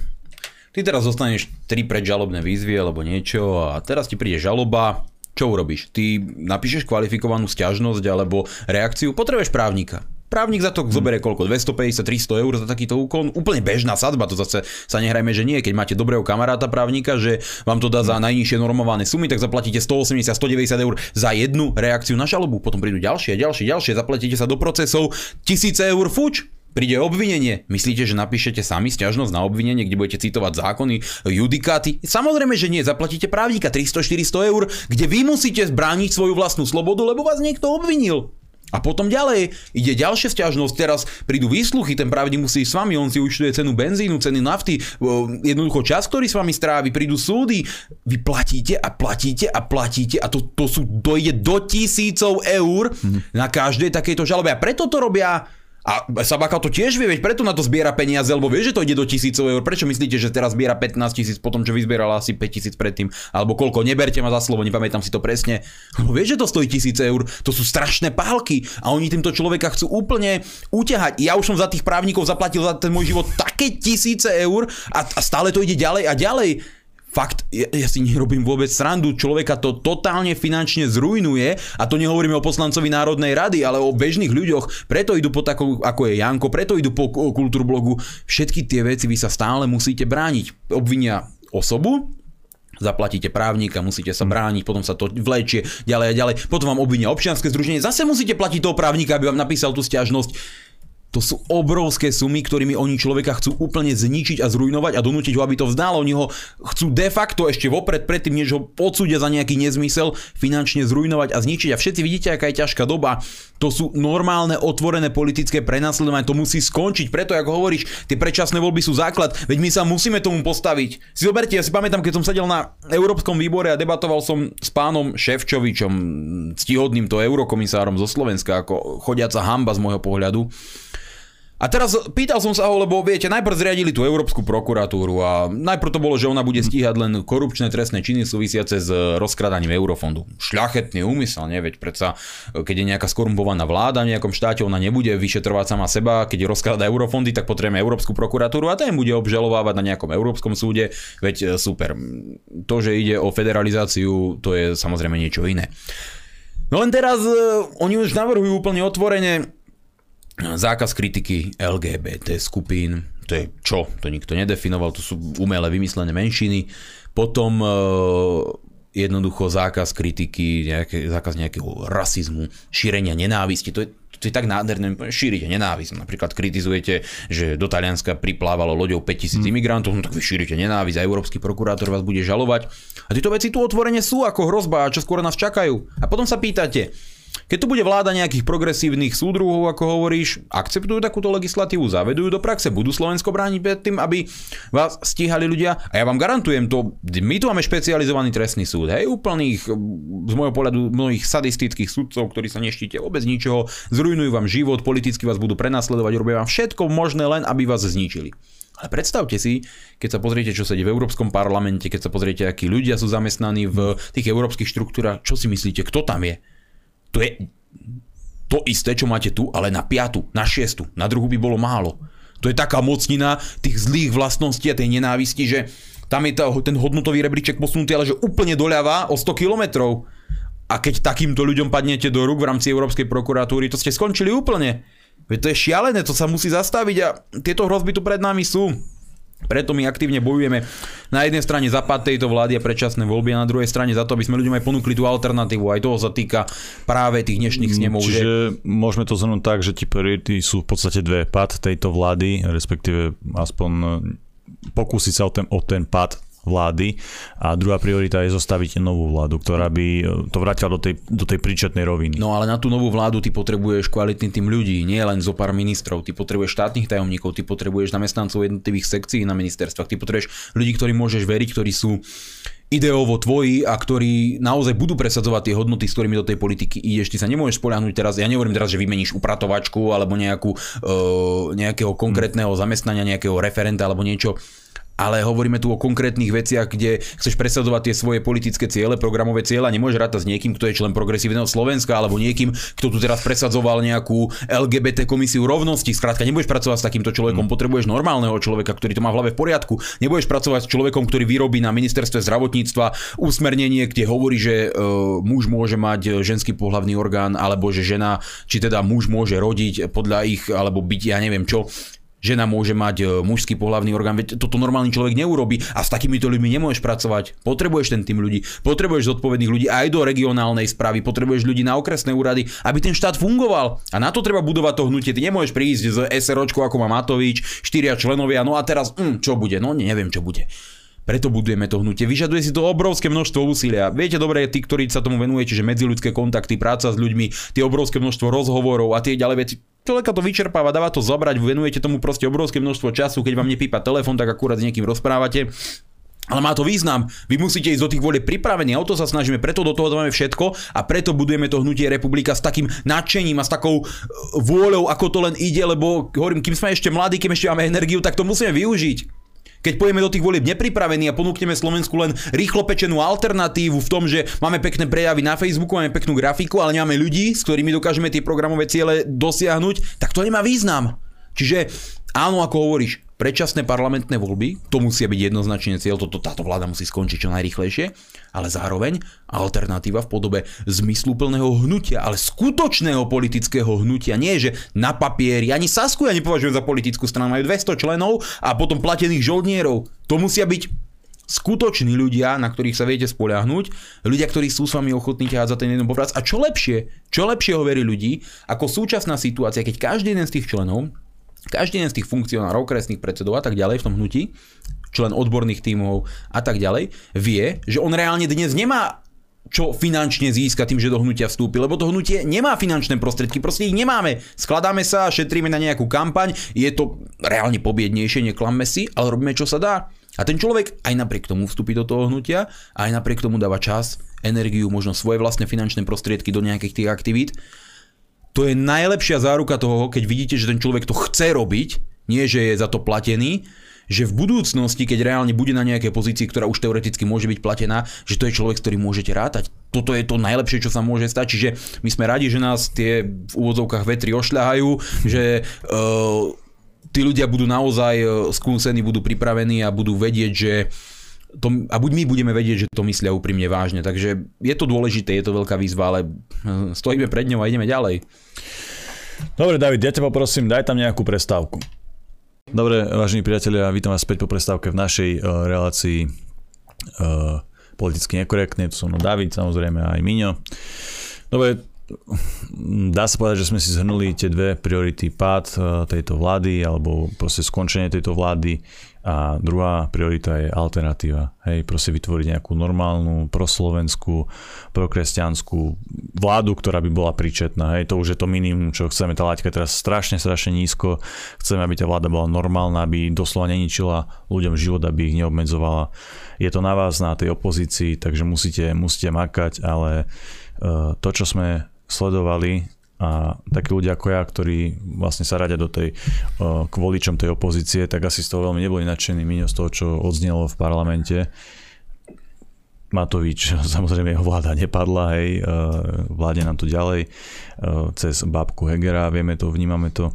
ty teraz zostaneš tri predžalobné výzvy alebo niečo a teraz ti príde žaloba, čo urobíš? Ty napíšeš kvalifikovanú stiažnosť alebo reakciu, potrebuješ právnika. Právnik za to hmm. zoberie koľko? 250, 300 eur za takýto úkon? Úplne bežná sadba, to zase sa nehrajme, že nie. Keď máte dobrého kamaráta právnika, že vám to dá za hmm. najnižšie normované sumy, tak zaplatíte 180, 190 eur za jednu reakciu na žalobu. Potom prídu ďalšie, ďalšie, ďalšie, zaplatíte sa do procesov, tisíce eur fuč. Príde obvinenie. Myslíte, že napíšete sami stiažnosť na obvinenie, kde budete citovať zákony, judikáty? Samozrejme, že nie. Zaplatíte právnika 300-400 eur, kde vy musíte zbrániť svoju vlastnú slobodu, lebo vás niekto obvinil. A potom ďalej ide ďalšia stiažnosť, teraz prídu výsluchy, ten právnik musí s vami, on si účtuje cenu benzínu, ceny nafty, jednoducho čas, ktorý s vami strávi, prídu súdy, vy platíte a platíte a platíte a to, to sú, dojde do tisícov eur mm. na každej takejto žalobe. A preto to robia a Sabaka to tiež vie, veď preto na to zbiera peniaze, lebo vie, že to ide do tisícov eur. Prečo myslíte, že teraz zbiera 15 tisíc potom, čo vyzbierala asi 5 tisíc predtým? Alebo koľko? Neberte ma za slovo, nepamätám si to presne. Lebo vie, že to stojí tisíce eur. To sú strašné pálky a oni týmto človeka chcú úplne uťahať. Ja už som za tých právnikov zaplatil za ten môj život také tisíce eur a, a stále to ide ďalej a ďalej fakt, ja, ja si nerobím vôbec srandu, človeka to totálne finančne zrujnuje. A to nehovoríme o poslancovi Národnej rady, ale o bežných ľuďoch, preto idú po takom, ako je Janko, preto idú po kultúrblogu. Všetky tie veci vy sa stále musíte brániť. Obvinia osobu, zaplatíte právnika, musíte sa brániť, potom sa to vlečie ďalej a ďalej, potom vám obvinia občianske združenie, zase musíte platiť toho právnika, aby vám napísal tú stiažnosť to sú obrovské sumy, ktorými oni človeka chcú úplne zničiť a zrujnovať a donútiť ho, aby to vzdal. Oni ho chcú de facto ešte vopred, predtým, než ho odsúdia za nejaký nezmysel, finančne zrujnovať a zničiť. A všetci vidíte, aká je ťažká doba. To sú normálne, otvorené politické prenasledovanie. To musí skončiť. Preto, ako hovoríš, tie predčasné voľby sú základ. Veď my sa musíme tomu postaviť. Si zoberte, ja si pamätám, keď som sedel na Európskom výbore a debatoval som s pánom Ševčovičom, ctihodným to eurokomisárom zo Slovenska, ako chodiaca hamba z môjho pohľadu. A teraz pýtal som sa ho, lebo viete, najprv zriadili tú Európsku prokuratúru a najprv to bolo, že ona bude stíhať len korupčné trestné činy súvisiace s rozkradaním eurofondu. Šľachetný úmysel, neveď predsa, keď je nejaká skorumpovaná vláda v nejakom štáte, ona nebude vyšetrovať sama seba, keď rozkrada eurofondy, tak potrebujeme Európsku prokuratúru a ten bude obžalovávať na nejakom Európskom súde, veď e, super. To, že ide o federalizáciu, to je samozrejme niečo iné. No len teraz e, oni už navrhujú úplne otvorene zákaz kritiky LGBT skupín, to je čo? To nikto nedefinoval, to sú umelé vymyslené menšiny. Potom e, jednoducho zákaz kritiky, nejaké, zákaz nejakého rasizmu, šírenia nenávisti. To je, to je tak nádherné, šírite nenávisť. Napríklad kritizujete, že do Talianska priplávalo loďou 5000 hmm. imigrantov, no tak vy šírite nenávisť a európsky prokurátor vás bude žalovať. A tieto veci tu otvorene sú ako hrozba a čo skôr nás čakajú. A potom sa pýtate, keď tu bude vláda nejakých progresívnych súdruhov, ako hovoríš, akceptujú takúto legislatívu, zavedujú do praxe, budú Slovensko brániť pred tým, aby vás stíhali ľudia. A ja vám garantujem to, my tu máme špecializovaný trestný súd, hej, úplných, z môjho pohľadu, mnohých sadistických sudcov, ktorí sa neštíte vôbec ničoho, zrujnujú vám život, politicky vás budú prenasledovať, robia vám všetko možné len, aby vás zničili. Ale predstavte si, keď sa pozriete, čo sa deje v Európskom parlamente, keď sa pozriete, akí ľudia sú zamestnaní v tých európskych štruktúrach, čo si myslíte, kto tam je? To je to isté, čo máte tu, ale na piatu, na šiestu. Na druhu by bolo málo. To je taká mocnina tých zlých vlastností a tej nenávisti, že tam je ten hodnotový rebríček posunutý, ale že úplne doľava o 100 kilometrov. A keď takýmto ľuďom padnete do rúk v rámci Európskej prokuratúry, to ste skončili úplne. Veď to je šialené, to sa musí zastaviť a tieto hrozby tu pred nami sú. Preto my aktívne bojujeme na jednej strane za pad tejto vlády a predčasné voľby a na druhej strane za to, aby sme ľuďom aj ponúkli tú alternatívu. Aj toho sa týka práve tých dnešných snemov. Čiže že... môžeme to zhrnúť tak, že ti priority sú v podstate dve. Pad tejto vlády, respektíve aspoň pokúsiť sa o ten, o ten pad vlády a druhá priorita je zostaviť novú vládu, ktorá by e, to vrátila do tej, do tej príčetnej roviny. No ale na tú novú vládu ty potrebuješ kvalitný tým ľudí, nie len zo pár ministrov, ty potrebuješ štátnych tajomníkov, ty potrebuješ zamestnancov jednotlivých sekcií na ministerstvách, ty potrebuješ ľudí, ktorým môžeš veriť, ktorí sú ideovo tvoji a ktorí naozaj budú presadzovať tie hodnoty, s ktorými do tej politiky ideš. Ty sa nemôžeš spoľahnúť teraz, ja nehovorím teraz, že vymeníš upratovačku alebo nejakú, uh, nejakého konkrétneho zamestnania, nejakého referenta alebo niečo ale hovoríme tu o konkrétnych veciach, kde chceš presadzovať tie svoje politické ciele, programové ciele a nemôžeš rátať s niekým, kto je člen progresívneho Slovenska alebo niekým, kto tu teraz presadzoval nejakú LGBT komisiu rovnosti. Skrátka, nebudeš pracovať s takýmto človekom, mm. potrebuješ normálneho človeka, ktorý to má v hlave v poriadku. Nebudeš pracovať s človekom, ktorý vyrobí na ministerstve zdravotníctva usmernenie, kde hovorí, že uh, muž môže mať ženský pohlavný orgán alebo že žena, či teda muž môže rodiť podľa ich, alebo byť, ja neviem čo žena môže mať e, mužský pohľavný orgán, veď toto normálny človek neurobi a s takýmito ľuďmi nemôžeš pracovať. Potrebuješ ten tým ľudí, potrebuješ zodpovedných ľudí aj do regionálnej správy, potrebuješ ľudí na okresné úrady, aby ten štát fungoval. A na to treba budovať to hnutie. Ty nemôžeš prísť z SROčku ako má Matovič, štyria členovia, no a teraz, hm, čo bude? No neviem, čo bude. Preto budujeme to hnutie. Vyžaduje si to obrovské množstvo úsilia. Viete dobre, tí, ktorí sa tomu venujete, že medziludské kontakty, práca s ľuďmi, tie obrovské množstvo rozhovorov a tie ďalej veci, človeka to vyčerpáva, dáva to zobrať, venujete tomu proste obrovské množstvo času, keď vám nepípa telefón, tak akurát s niekým rozprávate. Ale má to význam. Vy musíte ísť do tých volieb pripravení. A o to sa snažíme. Preto do toho dáme všetko a preto budujeme to hnutie republika s takým nadšením a s takou e, vôľou, ako to len ide, lebo hovorím, kým sme ešte mladí, kým ešte máme energiu, tak to musíme využiť. Keď pojeme do tých volieb nepripravení a ponúkneme Slovensku len rýchlo pečenú alternatívu v tom, že máme pekné prejavy na Facebooku, máme peknú grafiku, ale nemáme ľudí, s ktorými dokážeme tie programové ciele dosiahnuť, tak to nemá význam. Čiže áno, ako hovoríš, predčasné parlamentné voľby, to musia byť jednoznačne cieľ, toto táto vláda musí skončiť čo najrychlejšie, ale zároveň alternatíva v podobe zmysluplného hnutia, ale skutočného politického hnutia. Nie, že na papieri, ani Sasku ja nepovažujem za politickú stranu, majú 200 členov a potom platených žoldnierov. To musia byť skutoční ľudia, na ktorých sa viete spoľahnúť, ľudia, ktorí sú s vami ochotní ťahať za ten jeden povraz. A čo lepšie, čo lepšie hovorí ľudí, ako súčasná situácia, keď každý jeden z tých členov každý jeden z tých funkcionárov, kresných predsedov a tak ďalej v tom hnutí, člen odborných tímov a tak ďalej, vie, že on reálne dnes nemá čo finančne získa tým, že do hnutia vstúpi, lebo to hnutie nemá finančné prostriedky, proste ich nemáme. Skladáme sa, šetríme na nejakú kampaň, je to reálne pobiednejšie, neklamme si, ale robíme čo sa dá. A ten človek aj napriek tomu vstúpi do toho hnutia aj napriek tomu dáva čas, energiu, možno svoje vlastné finančné prostriedky do nejakých tých aktivít to je najlepšia záruka toho, keď vidíte, že ten človek to chce robiť, nie že je za to platený, že v budúcnosti, keď reálne bude na nejakej pozícii, ktorá už teoreticky môže byť platená, že to je človek, s ktorým môžete rátať. Toto je to najlepšie, čo sa môže stať. Čiže my sme radi, že nás tie v úvodzovkách vetri ošľahajú, že uh, tí ľudia budú naozaj uh, skúsení, budú pripravení a budú vedieť, že to, a buď my budeme vedieť, že to myslia úprimne vážne. Takže je to dôležité, je to veľká výzva, ale hm, stojíme pred ňou a ideme ďalej. Dobre, David, ja ťa poprosím, daj tam nejakú prestávku. Dobre, vážení priatelia, vítam vás späť po prestávke v našej uh, relácii uh, politicky nekorektne. Tu som no David, samozrejme aj Miňo. Dobre, dá sa povedať, že sme si zhrnuli tie dve priority pád uh, tejto vlády alebo proste skončenie tejto vlády a druhá priorita je alternatíva. Hej, proste vytvoriť nejakú normálnu, proslovenskú, prokresťanskú vládu, ktorá by bola príčetná. Hej, to už je to minimum, čo chceme. Tá laťka teraz strašne, strašne nízko. Chceme, aby tá vláda bola normálna, aby doslova neničila ľuďom život, aby ich neobmedzovala. Je to na vás, na tej opozícii, takže musíte, musíte makať, ale uh, to, čo sme sledovali a takí ľudia ako ja, ktorí vlastne sa radia do tej uh, kvôličom tej opozície, tak asi z toho veľmi neboli nadšení Miňo z toho, čo odznelo v parlamente. Matovič, samozrejme jeho vláda nepadla, hej, uh, vláde nám to ďalej uh, cez babku Hegera, vieme to, vnímame to.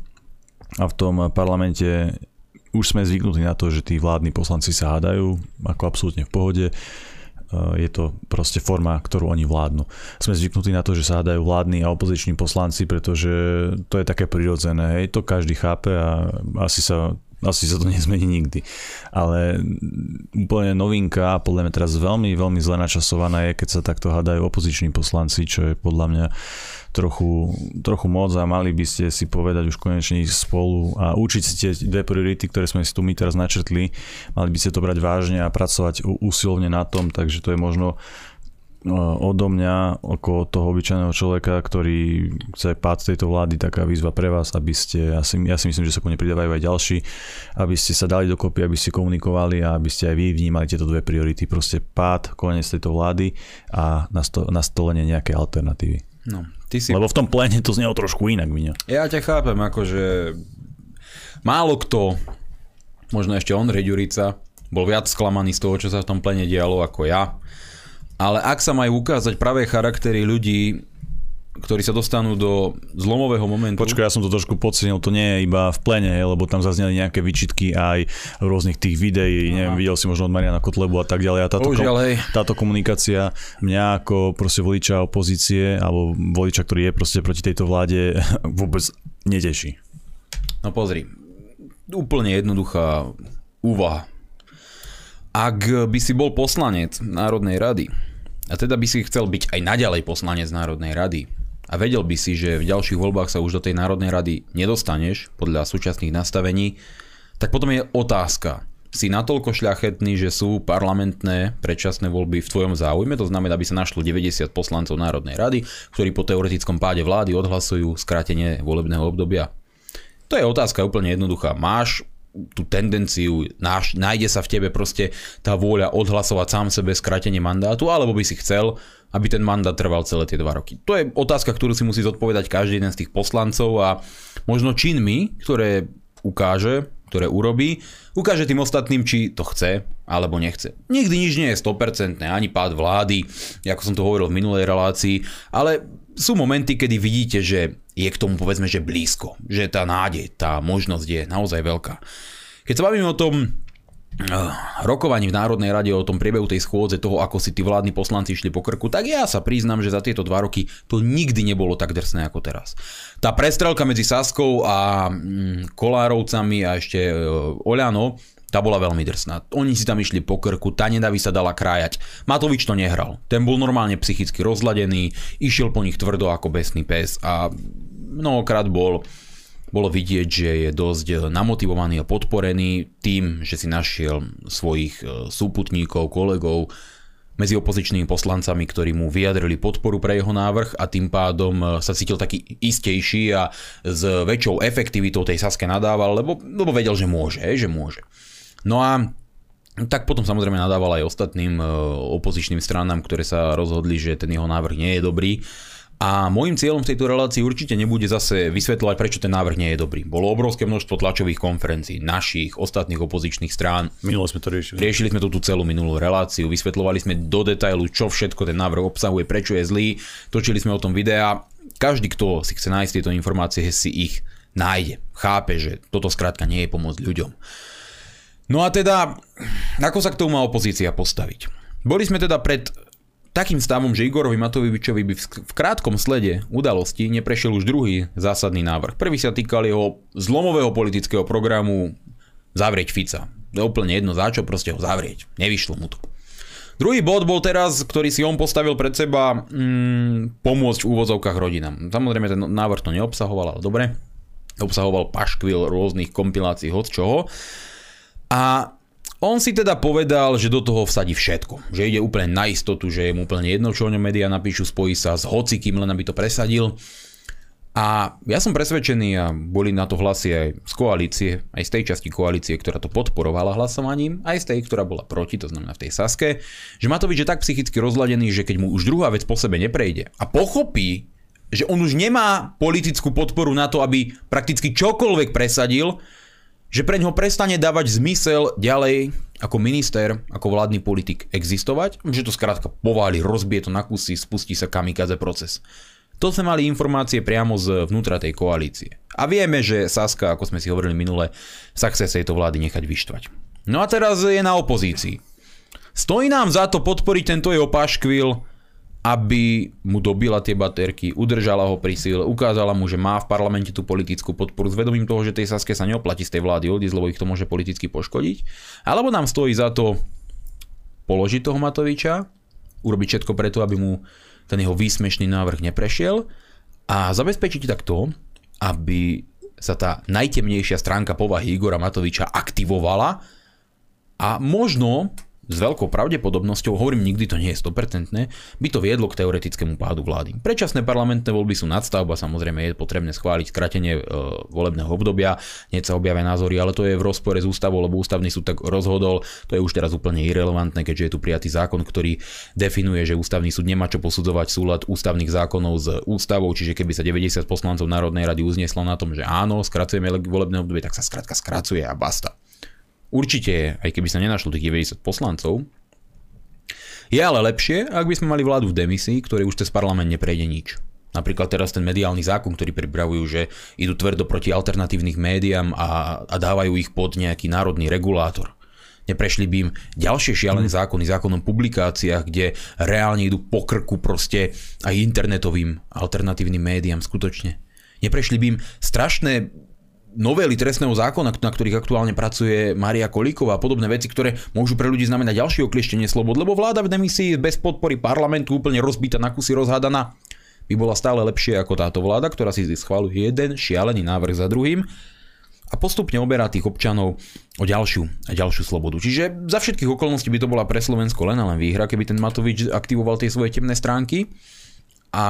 A v tom parlamente už sme zvyknutí na to, že tí vládni poslanci sa hádajú, ako absolútne v pohode je to proste forma, ktorú oni vládnu. Sme zvyknutí na to, že sa hádajú vládni a opoziční poslanci, pretože to je také prirodzené, hej, to každý chápe a asi sa asi sa to nezmení nikdy. Ale úplne novinka podľa mňa teraz veľmi, veľmi zle načasovaná je, keď sa takto hádajú opoziční poslanci, čo je podľa mňa trochu, trochu moc a mali by ste si povedať už konečne spolu a učiť si tie dve priority, ktoré sme si tu my teraz načrtli. Mali by ste to brať vážne a pracovať úsilovne na tom, takže to je možno no, odo mňa, ako toho obyčajného človeka, ktorý chce pád tejto vlády, taká výzva pre vás, aby ste, ja si, ja si myslím, že sa ku pridávajú aj ďalší, aby ste sa dali dokopy, aby ste komunikovali a aby ste aj vy vnímali tieto dve priority. Proste pád, koniec tejto vlády a nastolenie nejakej alternatívy. No, ty si... Lebo v tom pléne to znelo trošku inak, Miňa. Ja ťa chápem, akože málo kto, možno ešte on, Ďurica, bol viac sklamaný z toho, čo sa v tom plene dialo ako ja. Ale ak sa majú ukázať pravé charaktery ľudí, ktorí sa dostanú do zlomového momentu. Počkaj, ja som to trošku podcenil, to nie je iba v plene, lebo tam zazneli nejaké vyčitky aj rôznych tých videí, Aha. neviem, videl si možno od Mariana Kotlebu a tak ďalej. A táto, kom, táto komunikácia mňa ako proste voliča opozície, alebo voliča, ktorý je proste proti tejto vláde, vôbec neteší. No pozri, úplne jednoduchá úvaha. Ak by si bol poslanec Národnej rady, a teda by si chcel byť aj naďalej poslanec Národnej rady, a vedel by si, že v ďalších voľbách sa už do tej Národnej rady nedostaneš podľa súčasných nastavení, tak potom je otázka. Si natoľko šľachetný, že sú parlamentné predčasné voľby v tvojom záujme, to znamená, aby sa našlo 90 poslancov Národnej rady, ktorí po teoretickom páde vlády odhlasujú skrátenie volebného obdobia. To je otázka úplne jednoduchá. Máš tú tendenciu, náš, nájde sa v tebe proste tá vôľa odhlasovať sám sebe skrátenie mandátu, alebo by si chcel, aby ten mandát trval celé tie dva roky. To je otázka, ktorú si musí zodpovedať každý jeden z tých poslancov a možno činmi, ktoré ukáže, ktoré urobí, ukáže tým ostatným, či to chce alebo nechce. Nikdy nič nie je 100%, ani pád vlády, ako som to hovoril v minulej relácii, ale sú momenty, kedy vidíte, že je k tomu povedzme, že blízko, že tá nádej, tá možnosť je naozaj veľká. Keď sa bavíme o tom eh, rokovaní v Národnej rade o tom priebehu tej schôdze, toho, ako si tí vládni poslanci išli po krku, tak ja sa priznám, že za tieto dva roky to nikdy nebolo tak drsné ako teraz. Tá prestrelka medzi Saskou a mm, Kolárovcami a ešte eh, Oľano tá bola veľmi drsná. Oni si tam išli po krku, tá nedavy sa dala krájať. Matovič to nehral. Ten bol normálne psychicky rozladený, išiel po nich tvrdo ako besný pes a mnohokrát bol bolo vidieť, že je dosť namotivovaný a podporený tým, že si našiel svojich e, súputníkov, kolegov medzi opozičnými poslancami, ktorí mu vyjadrili podporu pre jeho návrh a tým pádom e, sa cítil taký istejší a s väčšou efektivitou tej Saske nadával, lebo, lebo vedel, že môže, že môže. No a tak potom samozrejme nadával aj ostatným opozičným stranám, ktoré sa rozhodli, že ten jeho návrh nie je dobrý. A môjim cieľom v tejto relácii určite nebude zase vysvetľovať, prečo ten návrh nie je dobrý. Bolo obrovské množstvo tlačových konferencií našich, ostatných opozičných strán. Minulo sme to riešili. Riešili sme to tú celú minulú reláciu, vysvetľovali sme do detailu, čo všetko ten návrh obsahuje, prečo je zlý, točili sme o tom videa. Každý, kto si chce nájsť tieto informácie, si ich nájde. Chápe, že toto skrátka nie je pomôcť ľuďom. No a teda, ako sa k tomu má opozícia postaviť? Boli sme teda pred takým stavom, že Igorovi Matovičovi by v krátkom slede udalosti neprešiel už druhý zásadný návrh. Prvý sa týkal jeho zlomového politického programu zavrieť Fica. Je úplne jedno za čo, proste ho zavrieť. Nevyšlo mu to. Druhý bod bol teraz, ktorý si on postavil pred seba, mm, pomôcť v úvozovkách rodinám. Samozrejme ten návrh to neobsahoval, ale dobre. Obsahoval paškvil rôznych kompilácií od čoho. A on si teda povedal, že do toho vsadí všetko. Že ide úplne na istotu, že je mu úplne jedno, čo o ňom médiá napíšu, spojí sa s hocikým, len aby to presadil. A ja som presvedčený, a boli na to hlasy aj z koalície, aj z tej časti koalície, ktorá to podporovala hlasovaním, aj z tej, ktorá bola proti, to znamená v tej Saske, že Matovič je tak psychicky rozladený, že keď mu už druhá vec po sebe neprejde a pochopí, že on už nemá politickú podporu na to, aby prakticky čokoľvek presadil, že pre ňo prestane dávať zmysel ďalej ako minister, ako vládny politik existovať, že to skrátka pováli, rozbije to na kusy, spustí sa kamikaze proces. To sme mali informácie priamo z vnútra tej koalície. A vieme, že Saska, ako sme si hovorili minule, sa chce tejto vlády nechať vyštvať. No a teraz je na opozícii. Stojí nám za to podporiť tento jeho paškvil, aby mu dobila tie baterky, udržala ho pri síle, ukázala mu, že má v parlamente tú politickú podporu s vedomím toho, že tej Saske sa neoplatí z tej vlády odísť, lebo ich to môže politicky poškodiť. Alebo nám stojí za to položiť toho Matoviča, urobiť všetko preto, aby mu ten jeho výsmešný návrh neprešiel a zabezpečiť tak to, aby sa tá najtemnejšia stránka povahy Igora Matoviča aktivovala a možno s veľkou pravdepodobnosťou, hovorím, nikdy to nie je 100%, by to viedlo k teoretickému pádu vlády. Predčasné parlamentné voľby sú nadstavba, samozrejme je potrebné schváliť skratenie e, volebného obdobia, hneď sa objavia názory, ale to je v rozpore s ústavou, lebo ústavný súd tak rozhodol, to je už teraz úplne irrelevantné, keďže je tu prijatý zákon, ktorý definuje, že ústavný súd nemá čo posudzovať súlad ústavných zákonov s ústavou, čiže keby sa 90 poslancov Národnej rady uzneslo na tom, že áno, skracujeme volebné obdobie, tak sa skrátka skracuje a basta. Určite aj keby sa nenašlo tých 90 poslancov. Je ale lepšie, ak by sme mali vládu v demisii, ktorej už cez parlament neprejde nič. Napríklad teraz ten mediálny zákon, ktorý pripravujú, že idú tvrdo proti alternatívnych médiám a, a dávajú ich pod nejaký národný regulátor. Neprešli by im ďalšie šialené mm. zákony, zákonom publikáciách, kde reálne idú po krku proste aj internetovým alternatívnym médiám skutočne. Neprešli by im strašné novely trestného zákona, na ktorých aktuálne pracuje Maria Kolíková a podobné veci, ktoré môžu pre ľudí znamenať ďalšie oklieštenie slobod, lebo vláda v demisii bez podpory parlamentu úplne rozbita na kusy rozhádaná by bola stále lepšie ako táto vláda, ktorá si schváluje jeden šialený návrh za druhým a postupne oberá tých občanov o ďalšiu a ďalšiu slobodu. Čiže za všetkých okolností by to bola pre Slovensko len a len výhra, keby ten Matovič aktivoval tie svoje temné stránky a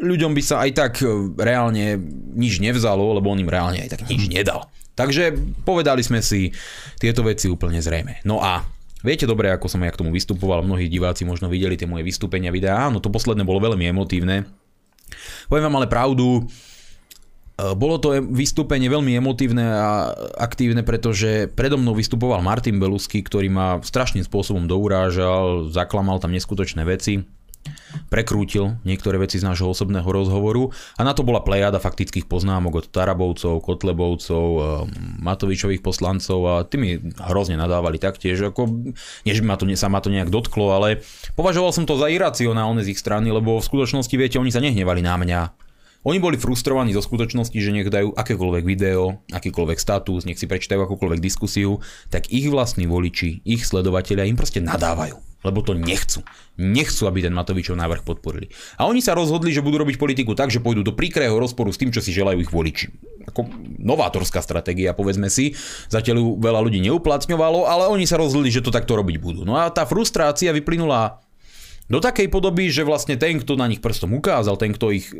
ľuďom by sa aj tak e, reálne nič nevzalo, lebo on im reálne aj tak nič nedal. Takže povedali sme si tieto veci úplne zrejme. No a viete dobre, ako som ja k tomu vystupoval, mnohí diváci možno videli tie moje vystúpenia, videá, áno, to posledné bolo veľmi emotívne. Poviem vám ale pravdu, e, bolo to vystúpenie veľmi emotívne a aktívne, pretože predo mnou vystupoval Martin Belusky, ktorý ma strašným spôsobom dourážal, zaklamal tam neskutočné veci prekrútil niektoré veci z nášho osobného rozhovoru a na to bola plejada faktických poznámok od Tarabovcov, Kotlebovcov, eh, Matovičových poslancov a tí mi hrozne nadávali taktiež, ako, nie že ma to, sa ma to nejak dotklo, ale považoval som to za iracionálne z ich strany, lebo v skutočnosti, viete, oni sa nehnevali na mňa. Oni boli frustrovaní zo skutočnosti, že nech dajú akékoľvek video, akýkoľvek status, nech si prečítajú akúkoľvek diskusiu, tak ich vlastní voliči, ich sledovateľia im proste nadávajú lebo to nechcú. Nechcú, aby ten Matovičov návrh podporili. A oni sa rozhodli, že budú robiť politiku tak, že pôjdu do príkrého rozporu s tým, čo si želajú ich voliči. Ako novátorská stratégia, povedzme si. Zatiaľ ju veľa ľudí neuplatňovalo, ale oni sa rozhodli, že to takto robiť budú. No a tá frustrácia vyplynula do takej podoby, že vlastne ten, kto na nich prstom ukázal, ten, kto ich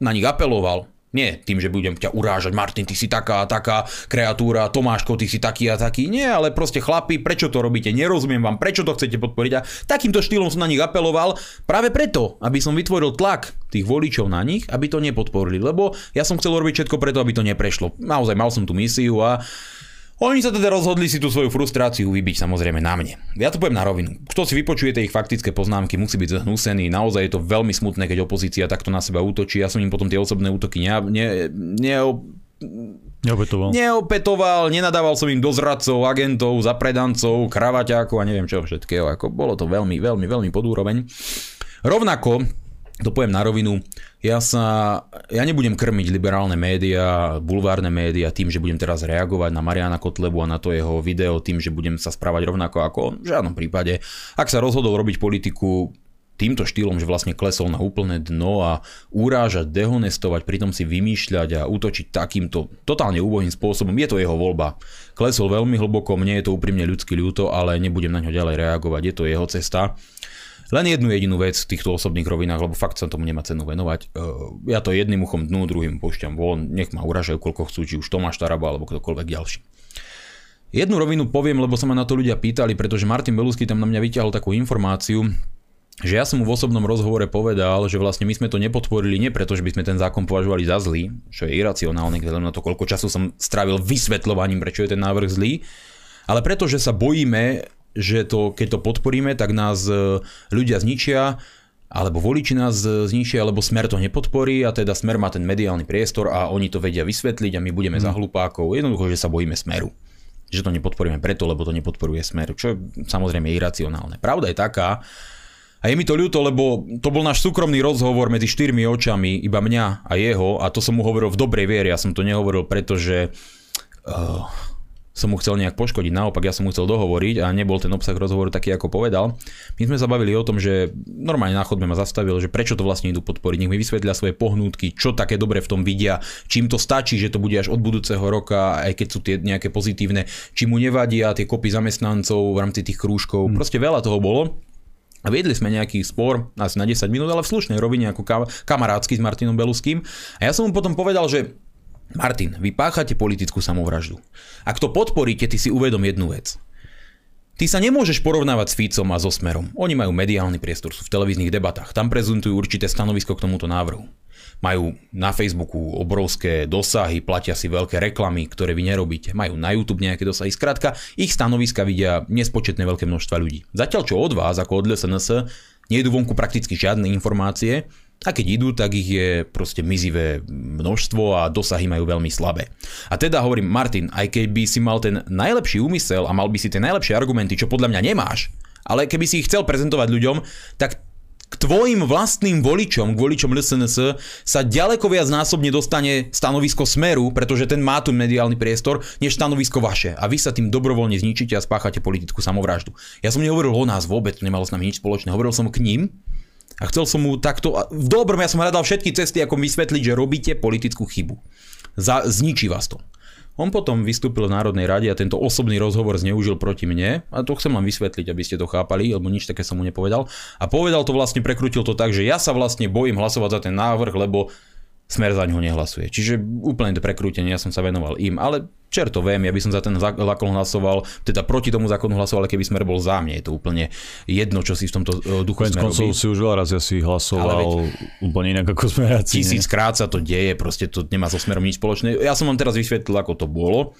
na nich apeloval, nie tým, že budem ťa urážať, Martin, ty si taká a taká kreatúra, Tomáško, ty si taký a taký. Nie, ale proste chlapi, prečo to robíte? Nerozumiem vám, prečo to chcete podporiť. A takýmto štýlom som na nich apeloval práve preto, aby som vytvoril tlak tých voličov na nich, aby to nepodporili. Lebo ja som chcel robiť všetko preto, aby to neprešlo. Naozaj mal som tú misiu a oni sa teda rozhodli si tú svoju frustráciu vybiť samozrejme na mne. Ja to poviem na rovinu. Kto si vypočuje ich faktické poznámky, musí byť zhnusený. Naozaj je to veľmi smutné, keď opozícia takto na seba útočí. Ja som im potom tie osobné útoky ne, ne, ne, Neopetoval. Neopetoval, nenadával som im do zradcov, agentov, zapredancov, kravaťákov a neviem čo všetkého. Ako bolo to veľmi, veľmi, veľmi podúroveň. Rovnako to poviem na rovinu, ja sa, ja nebudem krmiť liberálne médiá, bulvárne médiá tým, že budem teraz reagovať na Mariana Kotlebu a na to jeho video tým, že budem sa správať rovnako ako on. V žiadnom prípade. Ak sa rozhodol robiť politiku týmto štýlom, že vlastne klesol na úplné dno a urážať, dehonestovať, pritom si vymýšľať a útočiť takýmto totálne úbohým spôsobom, je to jeho voľba. Klesol veľmi hlboko, mne je to úprimne ľudský ľúto, ale nebudem na ňo ďalej reagovať, je to jeho cesta. Len jednu jedinú vec v týchto osobných rovinách, lebo fakt sa tomu nemá cenu venovať. Ja to jedným uchom dnu, druhým pošťam von, nech ma uražajú koľko chcú, či už Tomáš Taraba alebo ktokoľvek ďalší. Jednu rovinu poviem, lebo sa ma na to ľudia pýtali, pretože Martin Belusky tam na mňa vyťahol takú informáciu, že ja som mu v osobnom rozhovore povedal, že vlastne my sme to nepodporili nie preto, že by sme ten zákon považovali za zlý, čo je iracionálne, keď na to, koľko času som strávil vysvetľovaním, prečo je ten návrh zlý, ale preto, že sa bojíme že to, keď to podporíme, tak nás e, ľudia zničia, alebo voliči nás e, zničia, alebo Smer to nepodporí a teda Smer má ten mediálny priestor a oni to vedia vysvetliť a my budeme hmm. za hlupákov. Jednoducho, že sa bojíme Smeru. Že to nepodporíme preto, lebo to nepodporuje Smer, čo je samozrejme iracionálne. Pravda je taká, a je mi to ľúto, lebo to bol náš súkromný rozhovor medzi štyrmi očami, iba mňa a jeho, a to som mu hovoril v dobrej viere, ja som to nehovoril, pretože uh, som mu chcel nejak poškodiť, naopak ja som mu chcel dohovoriť a nebol ten obsah rozhovoru taký, ako povedal. My sme sa bavili o tom, že normálne na chodbe ma zastavil, že prečo to vlastne idú podporiť. Nech mi vysvetlia svoje pohnútky, čo také dobre v tom vidia, čím to stačí, že to bude až od budúceho roka, aj keď sú tie nejaké pozitívne, či mu nevadia tie kopy zamestnancov v rámci tých krúžkov. Hmm. Proste veľa toho bolo. A viedli sme nejaký spor, asi na 10 minút, ale v slušnej rovine ako kamarádsky s Martinom Beluským. A ja som mu potom povedal, že Martin, vy páchate politickú samovraždu. Ak to podporíte, ty si uvedom jednu vec. Ty sa nemôžeš porovnávať s Ficom a so Smerom. Oni majú mediálny priestor, sú v televíznych debatách, tam prezentujú určité stanovisko k tomuto návrhu. majú na Facebooku obrovské dosahy, platia si veľké reklamy, ktoré vy nerobíte, majú na YouTube nejaké dosahy. Skrátka, ich stanoviska vidia nespočetné veľké množstva ľudí. Zatiaľ čo od vás, ako od LSNS, nejdu vonku prakticky žiadne informácie, a keď idú, tak ich je proste mizivé množstvo a dosahy majú veľmi slabé. A teda hovorím, Martin, aj keby si mal ten najlepší úmysel a mal by si tie najlepšie argumenty, čo podľa mňa nemáš, ale keby si ich chcel prezentovať ľuďom, tak k tvojim vlastným voličom, k voličom LSNS sa ďaleko viac násobne dostane stanovisko Smeru, pretože ten má tu mediálny priestor, než stanovisko vaše. A vy sa tým dobrovoľne zničíte a spáchate politickú samovraždu. Ja som nehovoril o nás vôbec, to nemalo s nami nič spoločné. Hovoril som k ním a chcel som mu takto, v dobrom ja som hľadal všetky cesty, ako vysvetliť, že robíte politickú chybu. Za, zničí vás to. On potom vystúpil v Národnej rade a tento osobný rozhovor zneužil proti mne. A to chcem vám vysvetliť, aby ste to chápali, lebo nič také som mu nepovedal. A povedal to vlastne, prekrutil to tak, že ja sa vlastne bojím hlasovať za ten návrh, lebo Smer za ňo nehlasuje. Čiže úplne to prekrútenie, ja som sa venoval im, ale čer to viem, ja by som za ten zákon hlasoval, teda proti tomu zákonu hlasoval, ale keby Smer bol za mne, je to úplne jedno, čo si v tomto e, duchu Konec koncov si už veľa raz ja si hlasoval veď, úplne inak ako Smeráci. Tisíckrát sa to deje, proste to nemá so Smerom nič spoločné. Ja som vám teraz vysvetlil, ako to bolo.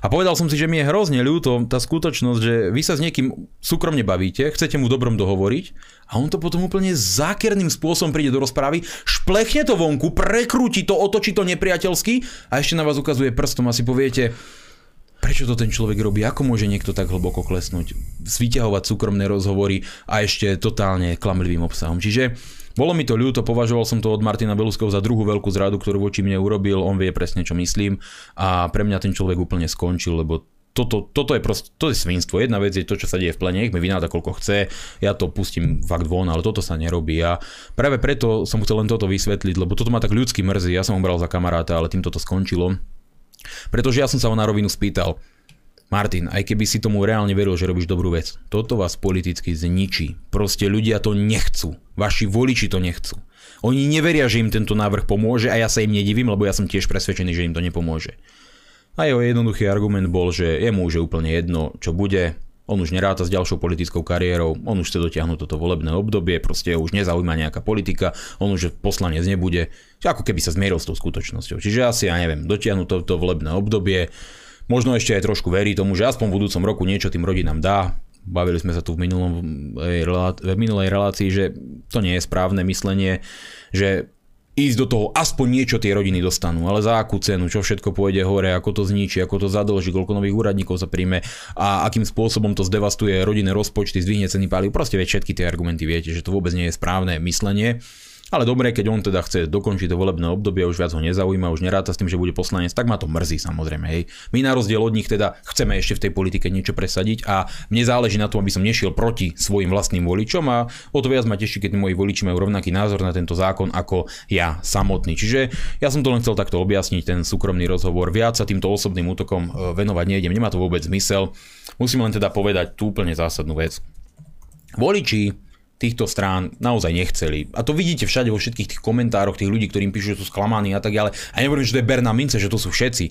A povedal som si, že mi je hrozne ľúto tá skutočnosť, že vy sa s niekým súkromne bavíte, chcete mu dobrom dohovoriť a on to potom úplne zákerným spôsobom príde do rozprávy, šplechne to vonku, prekrúti to, otočí to nepriateľsky a ešte na vás ukazuje prstom a si poviete, prečo to ten človek robí, ako môže niekto tak hlboko klesnúť, vyťahovať súkromné rozhovory a ešte totálne klamlivým obsahom. Čiže bolo mi to ľúto, považoval som to od Martina Beluského za druhú veľkú zradu, ktorú voči mne urobil, on vie presne, čo myslím. A pre mňa ten človek úplne skončil, lebo toto, toto je proste, to je svinstvo. Jedna vec je to, čo sa deje v plene, nech mi vynáda koľko chce, ja to pustím fakt von, ale toto sa nerobí. A práve preto som chcel len toto vysvetliť, lebo toto ma tak ľudsky mrzí, ja som ho bral za kamaráta, ale týmto to skončilo. Pretože ja som sa ho na rovinu spýtal, Martin, aj keby si tomu reálne veril, že robíš dobrú vec, toto vás politicky zničí. Proste ľudia to nechcú. Vaši voliči to nechcú. Oni neveria, že im tento návrh pomôže a ja sa im nedivím, lebo ja som tiež presvedčený, že im to nepomôže. A jeho jednoduchý argument bol, že jemu už je úplne jedno, čo bude, on už neráta s ďalšou politickou kariérou, on už chce dotiahnuť toto volebné obdobie, proste už nezaujíma nejaká politika, on už poslanec nebude, ako keby sa zmieril s tou skutočnosťou. Čiže asi, ja neviem, dotiahnuť toto volebné obdobie, Možno ešte aj trošku verí tomu, že aspoň v budúcom roku niečo tým rodinám dá. Bavili sme sa tu v, minulom, v minulej relácii, že to nie je správne myslenie, že ísť do toho, aspoň niečo tie rodiny dostanú, ale za akú cenu, čo všetko pôjde hore, ako to zničí, ako to zadlží, koľko nových úradníkov sa príjme a akým spôsobom to zdevastuje rodinné rozpočty, zdvihne ceny palív. Proste veď všetky tie argumenty viete, že to vôbec nie je správne myslenie. Ale dobre, keď on teda chce dokončiť to volebné obdobie, už viac ho nezaujíma, už neráta s tým, že bude poslanec, tak ma to mrzí samozrejme. Hej. My na rozdiel od nich teda chceme ešte v tej politike niečo presadiť a mne záleží na tom, aby som nešiel proti svojim vlastným voličom a o to viac ma teší, keď moji voliči majú rovnaký názor na tento zákon ako ja samotný. Čiže ja som to len chcel takto objasniť, ten súkromný rozhovor. Viac sa týmto osobným útokom e, venovať nejdem, nemá to vôbec zmysel. Musím len teda povedať tú úplne zásadnú vec. Voliči týchto strán naozaj nechceli. A to vidíte všade vo všetkých tých komentároch tých ľudí, ktorým píšu, že sú sklamaní a tak ďalej. A nehovorím, že to je Berna Mince, že to sú všetci.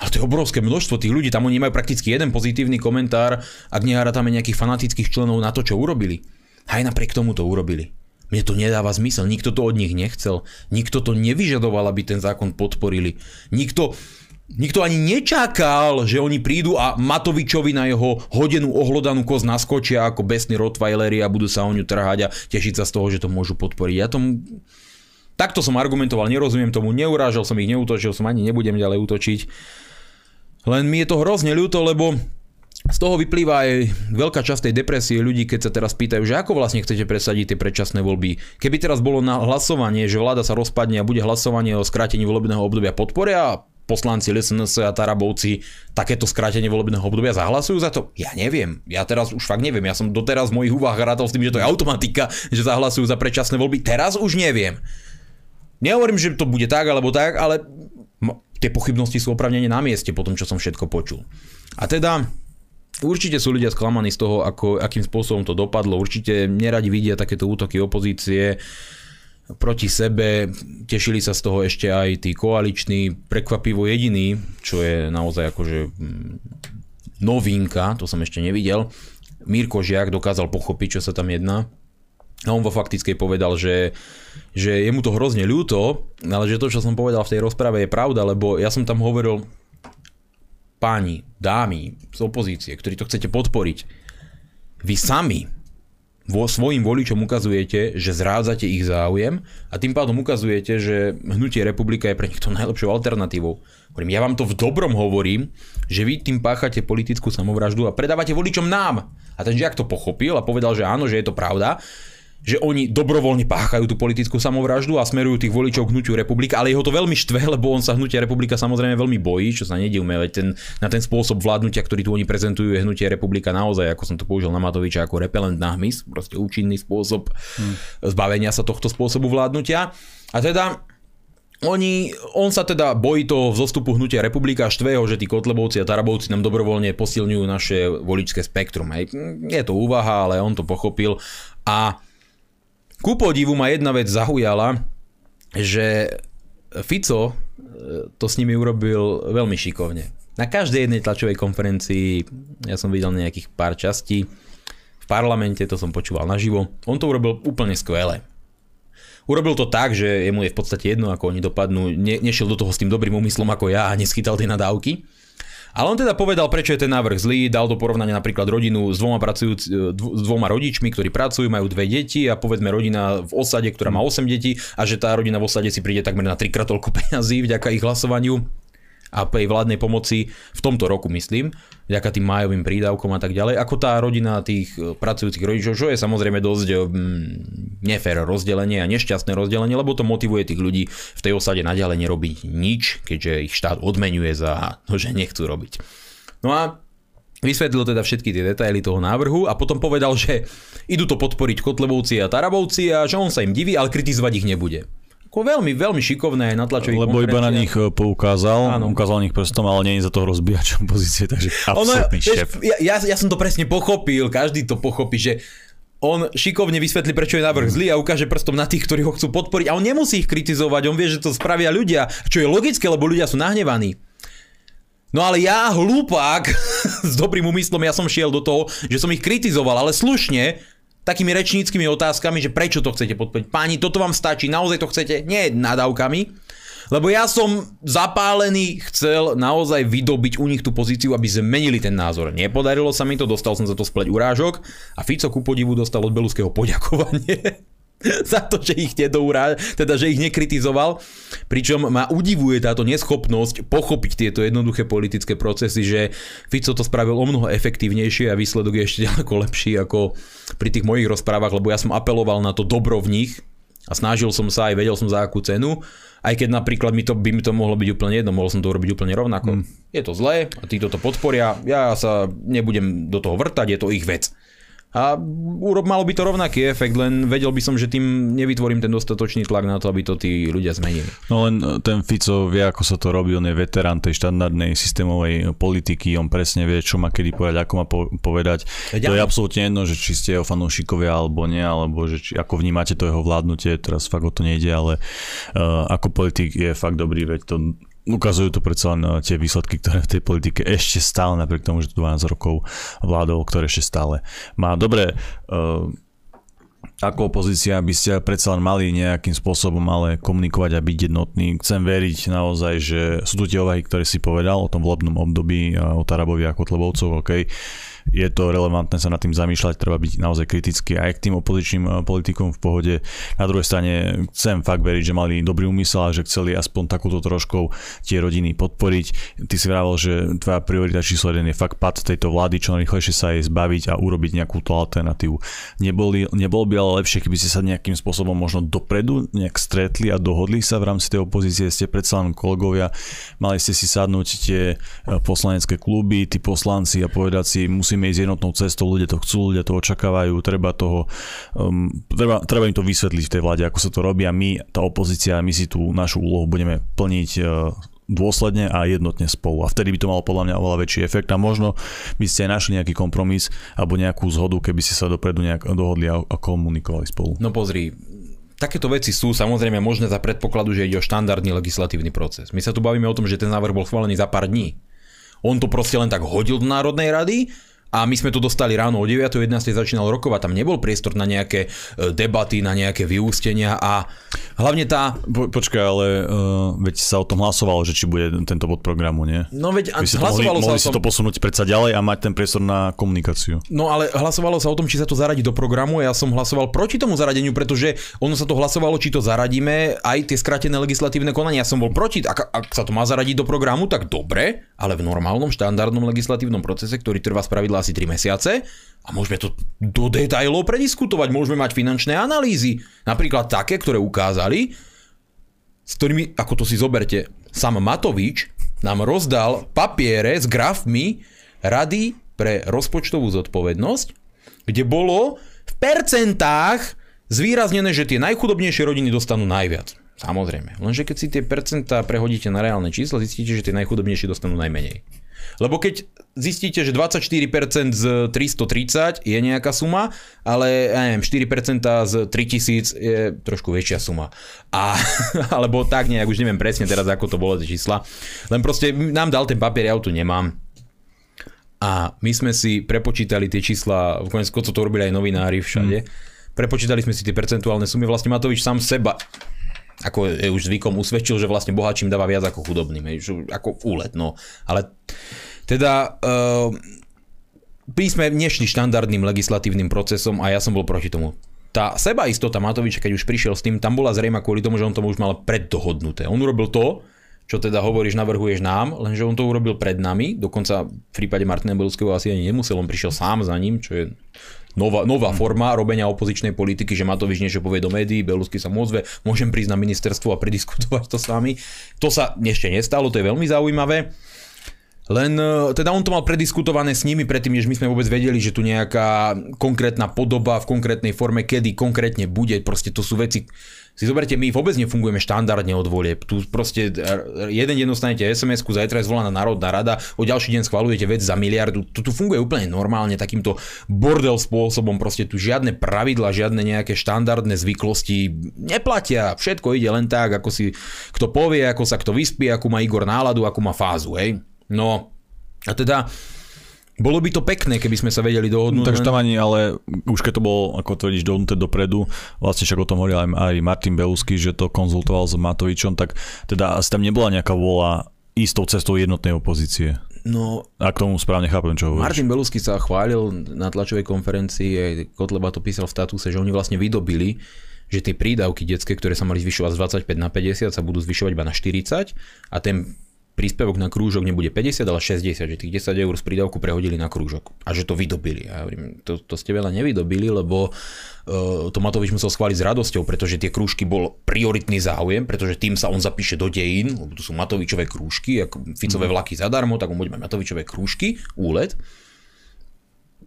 Ale to je obrovské množstvo tých ľudí, tam oni majú prakticky jeden pozitívny komentár, ak tam nejakých fanatických členov na to, čo urobili. Aj napriek tomu to urobili. Mne to nedáva zmysel, nikto to od nich nechcel, nikto to nevyžadoval, aby ten zákon podporili. Nikto, Nikto ani nečakal, že oni prídu a Matovičovi na jeho hodenú ohlodanú koz naskočia ako besní Rottweileri a budú sa o ňu trhať a tešiť sa z toho, že to môžu podporiť. Ja tomu... Takto som argumentoval, nerozumiem tomu, neurážal som ich, neútočil som, ani nebudem ďalej útočiť. Len mi je to hrozne ľúto, lebo z toho vyplýva aj veľká časť tej depresie ľudí, keď sa teraz pýtajú, že ako vlastne chcete presadiť tie predčasné voľby. Keby teraz bolo na hlasovanie, že vláda sa rozpadne a bude hlasovanie o skrátení volebného obdobia podporia poslanci LSNS a Tarabovci takéto skrátenie volebného obdobia zahlasujú za to? Ja neviem. Ja teraz už fakt neviem. Ja som doteraz v mojich úvah rátol s tým, že to je automatika, že zahlasujú za predčasné voľby. Teraz už neviem. Nehovorím, že to bude tak alebo tak, ale tie pochybnosti sú opravnene na mieste po tom, čo som všetko počul. A teda Určite sú ľudia sklamaní z toho, ako, akým spôsobom to dopadlo. Určite neradi vidia takéto útoky opozície proti sebe. Tešili sa z toho ešte aj tí koaliční, prekvapivo jediný, čo je naozaj akože mm, novinka, to som ešte nevidel. Mirko Žiak dokázal pochopiť, čo sa tam jedná. A on vo faktickej povedal, že, že je mu to hrozne ľúto, ale že to, čo som povedal v tej rozprave je pravda, lebo ja som tam hovoril páni, dámy z opozície, ktorí to chcete podporiť, vy sami vo svojim voličom ukazujete, že zrádzate ich záujem a tým pádom ukazujete, že hnutie republika je pre nich to najlepšou alternatívou. Hovorím, ja vám to v dobrom hovorím, že vy tým páchate politickú samovraždu a predávate voličom nám. A ten žiak to pochopil a povedal, že áno, že je to pravda že oni dobrovoľne páchajú tú politickú samovraždu a smerujú tých voličov k hnutiu republika, ale jeho to veľmi štve, lebo on sa hnutia republika samozrejme veľmi bojí, čo sa nedivme, veď ten, na ten spôsob vládnutia, ktorý tu oni prezentujú, je hnutie republika naozaj, ako som to použil na Matoviča, ako repelent na hmyz, proste účinný spôsob hmm. zbavenia sa tohto spôsobu vládnutia. A teda oni, on sa teda bojí toho zostupu hnutia republika štvého, že tí Kotlebovci a Tarabovci nám dobrovoľne posilňujú naše voličské spektrum. Hej. Je to úvaha, ale on to pochopil a ku podivu ma jedna vec zaujala, že Fico e, to s nimi urobil veľmi šikovne. Na každej jednej tlačovej konferencii, ja som videl nejakých pár častí, v parlamente, to som počúval naživo, on to urobil úplne skvele. Urobil to tak, že jemu je v podstate jedno, ako oni dopadnú, ne, nešiel do toho s tým dobrým úmyslom ako ja a neschytal tie nadávky. Ale on teda povedal, prečo je ten návrh zlý, dal do porovnania napríklad rodinu s dvoma, pracujúc, e, s dvoma rodičmi, ktorí pracujú, majú dve deti a povedzme rodina v osade, ktorá má 8 detí a že tá rodina v osade si príde takmer na trikrát toľko peňazí vďaka ich hlasovaniu a tej vládnej pomoci v tomto roku, myslím, vďaka tým májovým prídavkom a tak ďalej, ako tá rodina tých e, pracujúcich rodičov, čo je samozrejme dosť mm, nefér rozdelenie a nešťastné rozdelenie, lebo to motivuje tých ľudí v tej osade naďalej nerobiť nič, keďže ich štát odmenuje za to, že nechcú robiť. No a Vysvetlil teda všetky tie detaily toho návrhu a potom povedal, že idú to podporiť Kotlebovci a Tarabovci a že on sa im diví, ale kritizovať ich nebude. Veľmi, veľmi šikovné na tlačových Lebo iba na nich e, poukázal, Áno. ukázal nich prstom, ale nie je za toho rozbíjačom pozície, takže absolútny šéf. Ja, ja, ja som to presne pochopil, každý to pochopí, že on šikovne vysvetlí, prečo je návrh zlý a ukáže prstom na tých, ktorí ho chcú podporiť a on nemusí ich kritizovať, on vie, že to spravia ľudia, čo je logické, lebo ľudia sú nahnevaní. No ale ja, hlupák, s dobrým úmyslom, ja som šiel do toho, že som ich kritizoval, ale slušne, takými rečníckými otázkami, že prečo to chcete podporiť. Páni, toto vám stačí, naozaj to chcete? Nie nadávkami. Lebo ja som zapálený, chcel naozaj vydobiť u nich tú pozíciu, aby zmenili ten názor. Nepodarilo sa mi to, dostal som za to spleť urážok a Fico ku podivu dostal od Beluského poďakovanie. za to, že ich nedourá, teda že ich nekritizoval. Pričom ma udivuje táto neschopnosť pochopiť tieto jednoduché politické procesy, že Fico to spravil o mnoho efektívnejšie a výsledok je ešte ďaleko lepší ako pri tých mojich rozprávach, lebo ja som apeloval na to dobro v nich a snažil som sa aj vedel som za akú cenu, aj keď napríklad mi to, by mi to mohlo byť úplne jedno, mohol som to urobiť úplne rovnako. Mm. Je to zlé a títo to podporia, ja sa nebudem do toho vrtať, je to ich vec. A malo by to rovnaký efekt, len vedel by som, že tým nevytvorím ten dostatočný tlak na to, aby to tí ľudia zmenili. No len e, ten Fico vie, ako sa to robí, on je veterán tej štandardnej systémovej politiky, on presne vie, čo má kedy povedať, ako má povedať. Ja, to je absolútne jedno, že či ste jeho fanúšikovia alebo nie, alebo že či, ako vnímate to jeho vládnutie, teraz fakt o to nejde, ale uh, ako politik je fakt dobrý, veď to ukazujú to predsa len eh, tie výsledky, ktoré v tej politike ešte stále, napriek tomu, že to 12 rokov vládol, ktoré ešte stále má. Dobre, uh, ako opozícia by ste predsa len mali nejakým spôsobom ale komunikovať a byť jednotný. Chcem veriť naozaj, že sú tu tie ovahy, ktoré si povedal o tom volebnom období, o Tarabovi a Kotlebovcov, OK je to relevantné sa nad tým zamýšľať, treba byť naozaj kritický aj k tým opozičným eh, politikom v pohode. Na druhej strane chcem fakt veriť, že mali dobrý úmysel a že chceli aspoň takúto troškou tie rodiny podporiť. Ty si vravel, že tvoja priorita číslo 1 je fakt pad tejto vlády, čo najrychlejšie sa jej zbaviť a urobiť nejakú tú alternatívu. Neboli, nebolo by ale lepšie, keby ste sa nejakým spôsobom možno dopredu nejak stretli a dohodli sa v rámci tej opozície, ste predsa len kolegovia, mali ste si sadnúť tie eh, poslanecké kluby, tí poslanci a povedať si, musí musíme ísť jednotnou cestou, ľudia to chcú, ľudia to očakávajú, treba toho, um, treba, treba im to vysvetliť v tej vláde, ako sa to robí a my, tá opozícia, my si tú našu úlohu budeme plniť uh, dôsledne a jednotne spolu. A vtedy by to malo podľa mňa oveľa väčší efekt a možno by ste aj našli nejaký kompromis alebo nejakú zhodu, keby ste sa dopredu nejak dohodli a, a komunikovali spolu. No pozri, takéto veci sú samozrejme možné za predpokladu, že ide o štandardný legislatívny proces. My sa tu bavíme o tom, že ten návrh bol schválený za pár dní. On to proste len tak hodil do Národnej rady a my sme to dostali ráno o 9. 11. začínal rokovať, tam nebol priestor na nejaké e, debaty, na nejaké vyústenia a hlavne tá... Po, počkaj, ale uh, veď sa o tom hlasovalo, že či bude tento bod programu, nie? No veď hlasovalo mohli, sa mohli o tom... si to posunúť predsa ďalej a mať ten priestor na komunikáciu. No ale hlasovalo sa o tom, či sa to zaradí do programu ja som hlasoval proti tomu zaradeniu, pretože ono sa to hlasovalo, či to zaradíme, aj tie skratené legislatívne konania. Ja som bol proti, ak, ak sa to má zaradiť do programu, tak dobre, ale v normálnom štandardnom legislatívnom procese, ktorý trvá spravidla asi 3 mesiace a môžeme to do detajlov prediskutovať, môžeme mať finančné analýzy, napríklad také, ktoré ukázali, s ktorými, ako to si zoberte, sám Matovič nám rozdal papiere s grafmi Rady pre rozpočtovú zodpovednosť, kde bolo v percentách zvýraznené, že tie najchudobnejšie rodiny dostanú najviac. Samozrejme. Lenže keď si tie percentá prehodíte na reálne číslo, zistíte, že tie najchudobnejšie dostanú najmenej. Lebo keď zistíte, že 24% z 330 je nejaká suma, ale ja neviem, 4% z 3000 je trošku väčšia suma. A, alebo tak nejak, už neviem presne teraz, ako to bolo tie čísla. Len proste nám dal ten papier, ja ho tu nemám. A my sme si prepočítali tie čísla, v konec to robili aj novinári všade. Mm. Prepočítali sme si tie percentuálne sumy. Vlastne Matovič sám seba ako je už zvykom usvedčil, že vlastne bohatším dáva viac ako chudobným, ako úlet, no. Ale teda uh, sme nešli štandardným legislatívnym procesom a ja som bol proti tomu. Tá sebaistota Matoviča, keď už prišiel s tým, tam bola zrejma kvôli tomu, že on to už mal preddohodnuté. On urobil to, čo teda hovoríš, navrhuješ nám, lenže on to urobil pred nami, dokonca v prípade Martina Beluského asi ani nemusel, on prišiel sám za ním, čo je nová, nová forma robenia opozičnej politiky, že Matovič niečo povie do médií, Belusky sa môzve, môžem prísť na ministerstvo a prediskutovať to s vami. To sa ešte nestalo, to je veľmi zaujímavé. Len e, teda on to mal prediskutované s nimi predtým, než my sme vôbec vedeli, že tu nejaká konkrétna podoba v konkrétnej forme, kedy konkrétne bude, proste to sú veci, si zoberte, my vôbec nefungujeme štandardne od volieb. Tu proste e, jeden deň dostanete SMS-ku, zajtra je zvolaná Národná rada, o ďalší deň schvalujete vec za miliardu. Tu, tu funguje úplne normálne takýmto bordel spôsobom. Proste tu žiadne pravidla, žiadne nejaké štandardné zvyklosti neplatia. Všetko ide len tak, ako si kto povie, ako sa kto vyspí, akú má Igor náladu, akú má fázu. Hej? No a teda bolo by to pekné, keby sme sa vedeli dohodnúť. Takže tam ani, ale už keď to bolo, ako tvrdíš, dohodnuté dopredu, vlastne však o tom hovoril aj, aj Martin Belusky, že to konzultoval s Matovičom, tak teda asi tam nebola nejaká vôľa istou cestou jednotnej opozície. No, a k tomu správne chápem, čo hovoríš. Martin Belusky sa chválil na tlačovej konferencii, aj Kotleba to písal v statuse, že oni vlastne vydobili že tie prídavky detské, ktoré sa mali zvyšovať z 25 na 50, sa budú zvyšovať iba na 40 a ten príspevok na krúžok nebude 50, ale 60, že tých 10 eur z prídavku prehodili na krúžok a že to vydobili. Ja hovorím, to, to ste veľa nevydobili, lebo uh, to Matovič musel schváliť s radosťou, pretože tie krúžky bol prioritný záujem, pretože tým sa on zapíše do dejín, lebo tu sú Matovičové krúžky, ako Ficové mhm. vlaky zadarmo, tak on bude mať Matovičové krúžky, úlet.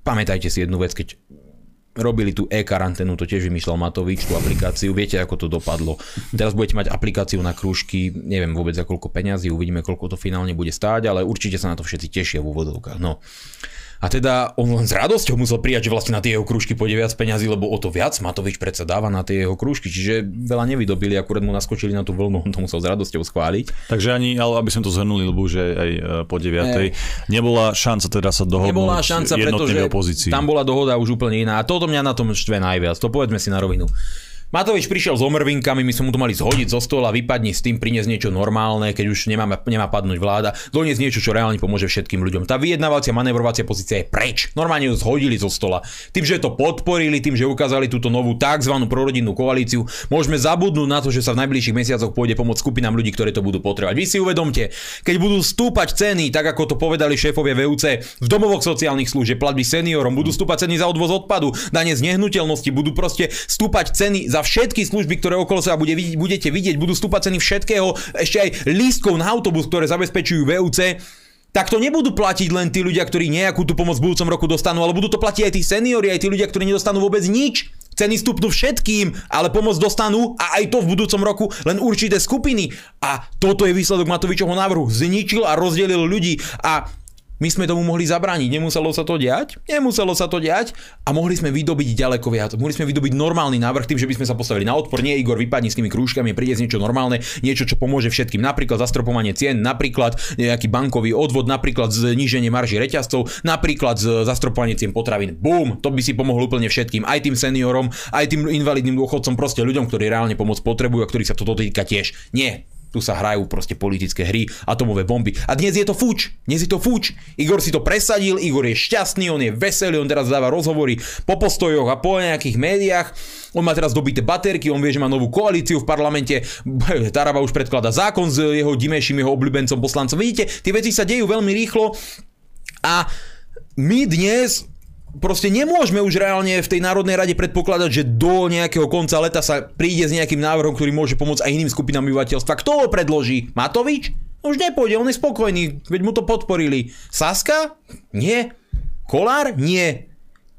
Pamätajte si jednu vec, keď robili tú e-karanténu, to tiež vymýšľal Matovič, tú aplikáciu, viete, ako to dopadlo. Teraz budete mať aplikáciu na krúžky, neviem vôbec za koľko peňazí, uvidíme, koľko to finálne bude stáť, ale určite sa na to všetci tešia v úvodovkách. No. A teda on len s radosťou musel prijať, že vlastne na tie jeho krúžky pôjde viac peňazí, lebo o to viac Matovič predsa dáva na tie jeho krúžky. Čiže veľa nevydobili, akurát mu naskočili na tú vlnu, on to musel s radosťou schváliť. Takže ani, ale aby sme to zhrnuli, lebo už aj e, po 9. nebola šanca teda sa dohodnúť Nebola šanca, pretože opozícii. tam bola dohoda už úplne iná. A toto mňa na tom štve najviac. To povedzme si na rovinu. Matovič prišiel s omrvinkami, my sme mu to mali zhodiť zo stola, vypadni s tým, priniesť niečo normálne, keď už nemá, nemá padnúť vláda, doniesť niečo, čo reálne pomôže všetkým ľuďom. Tá vyjednávacia, manevrovacia pozícia je preč. Normálne ju zhodili zo stola. Tým, že to podporili, tým, že ukázali túto novú tzv. prorodinnú koalíciu, môžeme zabudnúť na to, že sa v najbližších mesiacoch pôjde pomôcť skupinám ľudí, ktorí to budú potrebovať. Vy si uvedomte, keď budú stúpať ceny, tak ako to povedali šéfovia VUC, v domovoch sociálnych služieb, platby seniorom, budú stúpať ceny za odvoz odpadu, dane z nehnuteľnosti, budú proste stúpať ceny za za všetky služby, ktoré okolo seba bude, budete vidieť, budú stúpať ceny všetkého, ešte aj lístkov na autobus, ktoré zabezpečujú VUC, tak to nebudú platiť len tí ľudia, ktorí nejakú tú pomoc v budúcom roku dostanú, ale budú to platiť aj tí seniori, aj tí ľudia, ktorí nedostanú vôbec nič. Ceny stupnú všetkým, ale pomoc dostanú a aj to v budúcom roku len určité skupiny. A toto je výsledok Matovičovho návrhu. Zničil a rozdelil ľudí. A My sme tomu mohli zabrániť, nemuselo sa to diať, nemuselo sa to diať a mohli sme vydobiť ďaleko viac. Mohli sme vydobiť normálny návrh tým, že by sme sa postavili na odpor. Nie, Igor, vypadni s tými krúžkami, príde niečo normálne, niečo, čo pomôže všetkým. Napríklad zastropovanie cien, napríklad nejaký bankový odvod, napríklad zníženie marží reťazcov, napríklad zastropovanie cien potravín. Bum, to by si pomohlo úplne všetkým, aj tým seniorom, aj tým invalidným dôchodcom, proste ľuďom, ktorí reálne pomoc potrebujú a ktorých sa toto týka tiež. Nie, tu sa hrajú proste politické hry, atomové bomby. A dnes je to fuč, dnes je to fuč. Igor si to presadil, Igor je šťastný, on je veselý, on teraz dáva rozhovory po postojoch a po nejakých médiách. On má teraz dobité baterky, on vie, že má novú koalíciu v parlamente. Taraba už predklada zákon s jeho dimejším, jeho obľúbencom poslancom. Vidíte, tie veci sa dejú veľmi rýchlo a my dnes proste nemôžeme už reálne v tej Národnej rade predpokladať, že do nejakého konca leta sa príde s nejakým návrhom, ktorý môže pomôcť aj iným skupinám obyvateľstva. Kto ho predloží? Matovič? Už nepôjde, on je spokojný, veď mu to podporili. Saska? Nie. Kolár? Nie.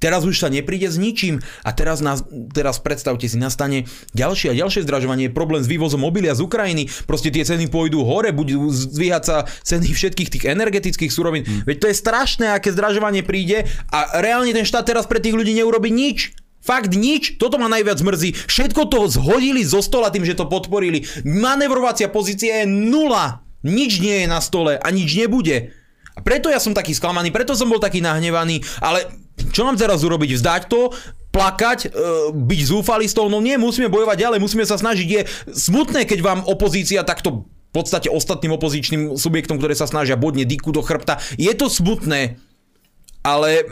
Teraz už sa nepríde s ničím a teraz, nás, teraz predstavte si, nastane ďalšie a ďalšie zdražovanie, problém s vývozom obilia z Ukrajiny, proste tie ceny pôjdu hore, budú zdvíhať sa ceny všetkých tých energetických surovín. Hmm. Veď to je strašné, aké zdražovanie príde a reálne ten štát teraz pre tých ľudí neurobi nič. Fakt nič, toto ma najviac mrzí. Všetko to zhodili zo stola tým, že to podporili. Manevrovacia pozícia je nula. Nič nie je na stole a nič nebude. A preto ja som taký sklamaný, preto som bol taký nahnevaný, ale čo mám teraz urobiť? Vzdať to? plakať, e, byť zúfalistou, no nie, musíme bojovať ďalej, musíme sa snažiť. Je smutné, keď vám opozícia takto v podstate ostatným opozičným subjektom, ktoré sa snažia bodne diku do chrbta. Je to smutné, ale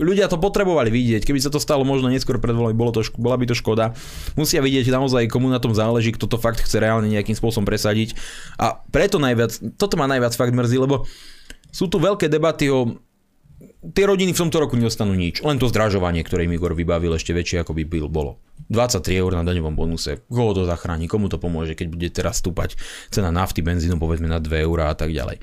ľudia to potrebovali vidieť. Keby sa to stalo možno neskôr pred voľbami, bolo to, bola by to škoda. Musia vidieť naozaj, komu na tom záleží, kto to fakt chce reálne nejakým spôsobom presadiť. A preto najviac, toto ma najviac fakt mrzí, lebo sú tu veľké debaty o tie rodiny v tomto roku nedostanú nič. Len to zdražovanie, ktoré im Igor vybavil ešte väčšie, ako by byl, bolo. 23 eur na daňovom bonuse. Koho to zachráni? Komu to pomôže, keď bude teraz stúpať cena nafty, benzínu povedzme na 2 eur a tak ďalej.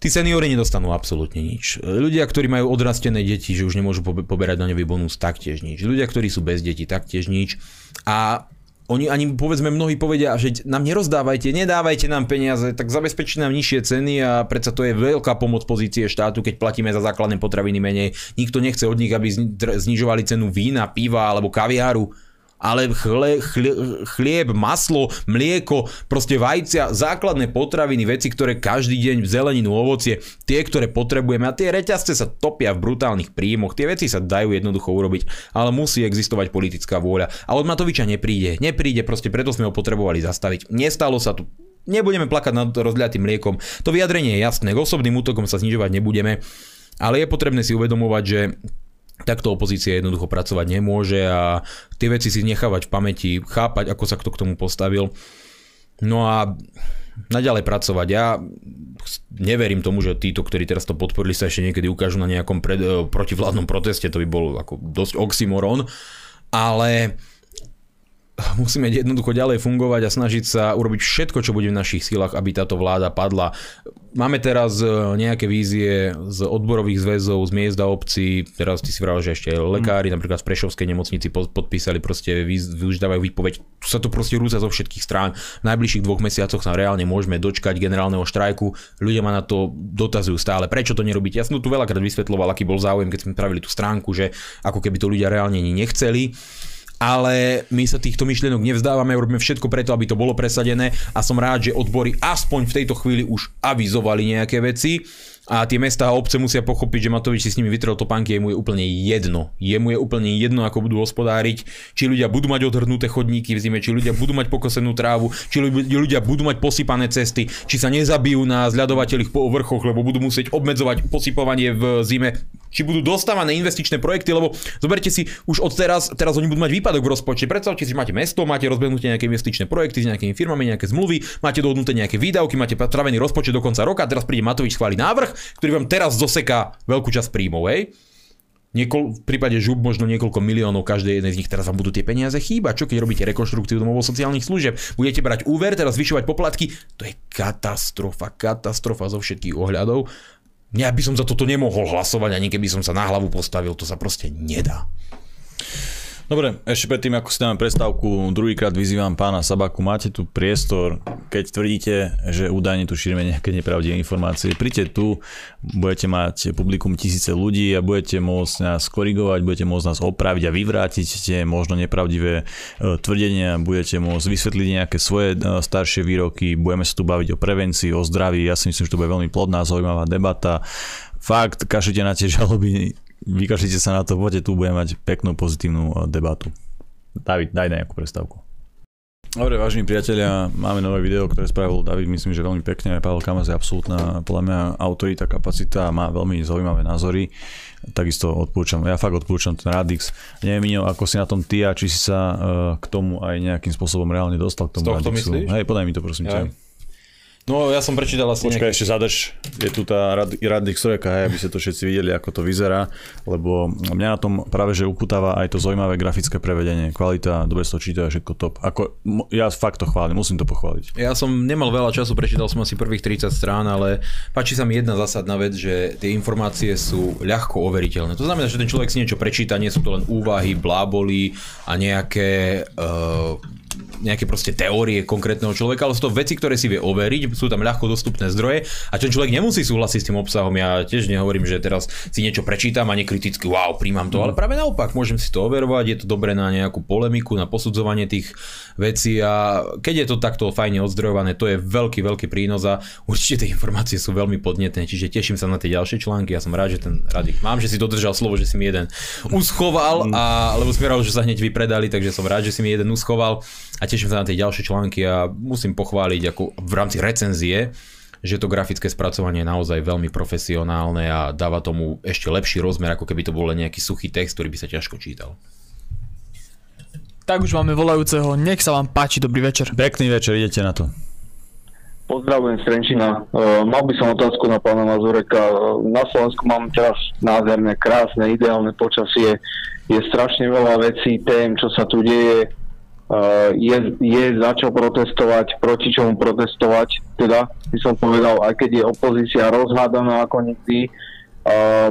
Tí seniori nedostanú absolútne nič. Ľudia, ktorí majú odrastené deti, že už nemôžu poberať daňový bonus, taktiež nič. Ľudia, ktorí sú bez detí, taktiež nič. A oni ani povedzme mnohí povedia, že nám nerozdávajte, nedávajte nám peniaze, tak zabezpečte nám nižšie ceny a predsa to je veľká pomoc pozície štátu, keď platíme za základné potraviny menej. Nikto nechce od nich, aby znižovali cenu vína, piva alebo kaviáru ale chle, chle, chlieb, maslo, mlieko, proste vajcia, základné potraviny, veci, ktoré každý deň v zeleninu, ovocie, tie, ktoré potrebujeme a tie reťazce sa topia v brutálnych príjmoch, tie veci sa dajú jednoducho urobiť, ale musí existovať politická vôľa. A od Matoviča nepríde, nepríde, proste preto sme ho potrebovali zastaviť. Nestalo sa tu, nebudeme plakať nad rozliatým mliekom. To vyjadrenie je jasné, k osobným útokom sa znižovať nebudeme, ale je potrebné si uvedomovať, že takto opozícia jednoducho pracovať nemôže a tie veci si nechávať v pamäti, chápať, ako sa kto k tomu postavil. No a naďalej pracovať. Ja neverím tomu, že títo, ktorí teraz to podporili, sa ešte niekedy ukážu na nejakom pred, eh, protivládnom proteste, to by bol ako dosť oxymoron, ale musíme jednoducho ďalej fungovať a snažiť sa urobiť všetko, čo bude v našich silách, aby táto vláda padla. Máme teraz e, nejaké vízie z odborových zväzov, z miest a obcí, teraz ty si vral, že ešte lekári, mm. napríklad v Prešovskej nemocnici podpísali, proste už dávajú výpoveď. Tu sa to proste rúca zo všetkých strán. V najbližších dvoch mesiacoch sa reálne môžeme dočkať generálneho štrajku. Ľudia ma na to dotazujú stále. Prečo to nerobiť? Ja som tu veľakrát vysvetloval, aký bol záujem, keď sme pravili tú stránku, že ako keby to ľudia reálne nechceli ale my sa týchto myšlienok nevzdávame, robíme všetko preto, aby to bolo presadené a som rád, že odbory aspoň v tejto chvíli už avizovali nejaké veci a tie mesta a obce musia pochopiť, že Matovič si s nimi vytrel topánky, jemu je úplne jedno. Jemu je úplne jedno, ako budú hospodáriť, či ľudia budú mať odhrnuté chodníky v zime, či ľudia budú mať pokosenú trávu, či ľudia budú mať posypané cesty, či sa nezabijú na zľadovateľých vrchoch, lebo budú musieť obmedzovať posypovanie v zime, či budú dostávané investičné projekty, lebo zoberte si už od teraz, teraz oni budú mať výpadok v rozpočte. Predstavte si, máte mesto, máte rozbehnuté nejaké investičné projekty s nejakými firmami, nejaké zmluvy, máte dohodnuté nejaké výdavky, máte travený rozpočet do konca roka, teraz príde Matovič schváli návrh, ktorý vám teraz zoseká veľkú časť príjmov, hej? Niekol, v prípade žub možno niekoľko miliónov každej jednej z nich, teraz vám budú tie peniaze chýbať. Čo keď robíte rekonštrukciu domov sociálnych služieb? Budete brať úver, teraz zvyšovať poplatky? To je katastrofa, katastrofa zo všetkých ohľadov. Ja by som za toto nemohol hlasovať, ani keby som sa na hlavu postavil, to sa proste nedá. Dobre, ešte predtým, ako si dáme prestávku, druhýkrát vyzývam pána Sabaku, máte tu priestor, keď tvrdíte, že údajne tu šírime nejaké nepravdivé informácie. Príďte tu, budete mať publikum tisíce ľudí a budete môcť nás korigovať, budete môcť nás opraviť a vyvrátiť tie možno nepravdivé e, tvrdenia, budete môcť vysvetliť nejaké svoje e, staršie výroky, budeme sa tu baviť o prevencii, o zdraví. Ja si myslím, že to bude veľmi plodná, zaujímavá debata. Fakt, kašite na tie žaloby, vykašlite sa na to, poďte tu, budeme mať peknú pozitívnu eh, debatu. David, daj nejakú prestávku. Dobre, vážení priatelia, máme nové video, ktoré spravil David, myslím, že veľmi pekne. Pavel Kamaz je absolútna, podľa mňa, autorita, kapacita, má veľmi zaujímavé názory. Takisto odporúčam, ja fakt odporúčam ten Radix. Neviem, Mino, ako si na tom ty a či si sa uh, k tomu aj nejakým spôsobom reálne dostal k tomu Radixu. Hej, podaj mi to prosím ja. ťa. No ja som prečítal asi Počkaj, nejaký... ešte zadrž. Je tu tá rad, radných strojka, hej, aby ste to všetci videli, ako to vyzerá, lebo mňa na tom práve, že uputáva aj to zaujímavé grafické prevedenie. Kvalita, dobre sa to číta, všetko top. Ako, ja fakt to chválim, musím to pochváliť. Ja som nemal veľa času, prečítal som asi prvých 30 strán, ale páči sa mi jedna zásadná vec, že tie informácie sú ľahko overiteľné. To znamená, že ten človek si niečo prečíta, nie sú to len úvahy, bláboli a nejaké uh, nejaké proste teórie konkrétneho človeka, ale sú to veci, ktoré si vie overiť, sú tam ľahko dostupné zdroje a ten človek nemusí súhlasiť s tým obsahom. Ja tiež nehovorím, že teraz si niečo prečítam a nekriticky, wow, príjmam to, ale práve naopak, môžem si to overovať, je to dobré na nejakú polemiku, na posudzovanie tých vecí a keď je to takto fajne odzdrojované, to je veľký, veľký prínos a určite tie informácie sú veľmi podnetné, čiže teším sa na tie ďalšie články, ja som rád, že ten Radik mám, že si dodržal slovo, že si mi jeden uschoval, mm. a, lebo sme rád, že sa hneď vypredali, takže som rád, že si mi jeden uschoval a teším sa na tie ďalšie články a musím pochváliť ako v rámci recenzie, že to grafické spracovanie je naozaj veľmi profesionálne a dáva tomu ešte lepší rozmer, ako keby to bol len nejaký suchý text, ktorý by sa ťažko čítal. Tak už máme volajúceho, nech sa vám páči, dobrý večer. Pekný večer, idete na to. Pozdravujem Strenčina. Uh, mal by som otázku na pána Mazureka. Uh, na Slovensku mám teraz nádherné, krásne, ideálne počasie. Je strašne veľa vecí, tém, čo sa tu deje Uh, je, je za čo protestovať, proti čomu protestovať, teda by som povedal, aj keď je opozícia rozhádaná ako nikdy, uh,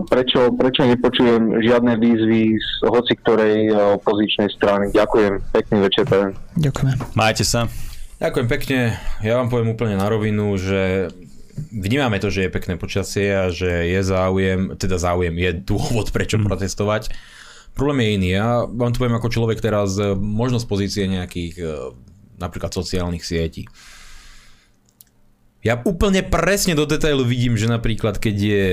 prečo, prečo nepočujem žiadne výzvy z hoci ktorej uh, opozičnej strany. Ďakujem, pekný večer. Ďakujem. Majte sa. Ďakujem pekne. Ja vám poviem úplne na rovinu, že vnímame to, že je pekné počasie a že je záujem, teda záujem, je dôvod prečo mm. protestovať Problém je iný. Ja vám to poviem ako človek teraz možno z pozície nejakých e, napríklad sociálnych sietí. Ja úplne presne do detailu vidím, že napríklad keď je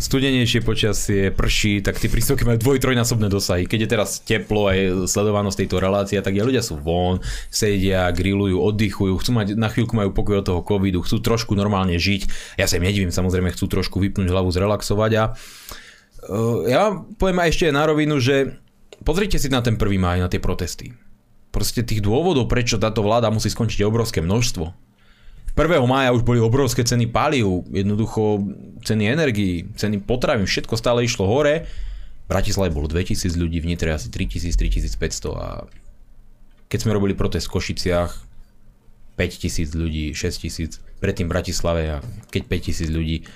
studenejšie počasie, prší, tak tie príspevky majú dvoj, trojnásobné dosahy. Keď je teraz teplo aj sledovanosť tejto relácie, tak ja ľudia sú von, sedia, grillujú, oddychujú, chcú mať, na chvíľku majú pokoj od toho covidu, chcú trošku normálne žiť. Ja sa im nedivím, samozrejme chcú trošku vypnúť hlavu, zrelaxovať a ja poviem aj ešte na rovinu, že pozrite si na ten 1. máj, na tie protesty. Proste tých dôvodov, prečo táto vláda musí skončiť obrovské množstvo. 1. mája už boli obrovské ceny palív, jednoducho ceny energií, ceny potravín, všetko stále išlo hore. V Bratislave bolo 2000 ľudí, v asi 3000, 3500 a keď sme robili protest v Košiciach, 5000 ľudí, 6000, predtým v Bratislave a keď 5000 ľudí.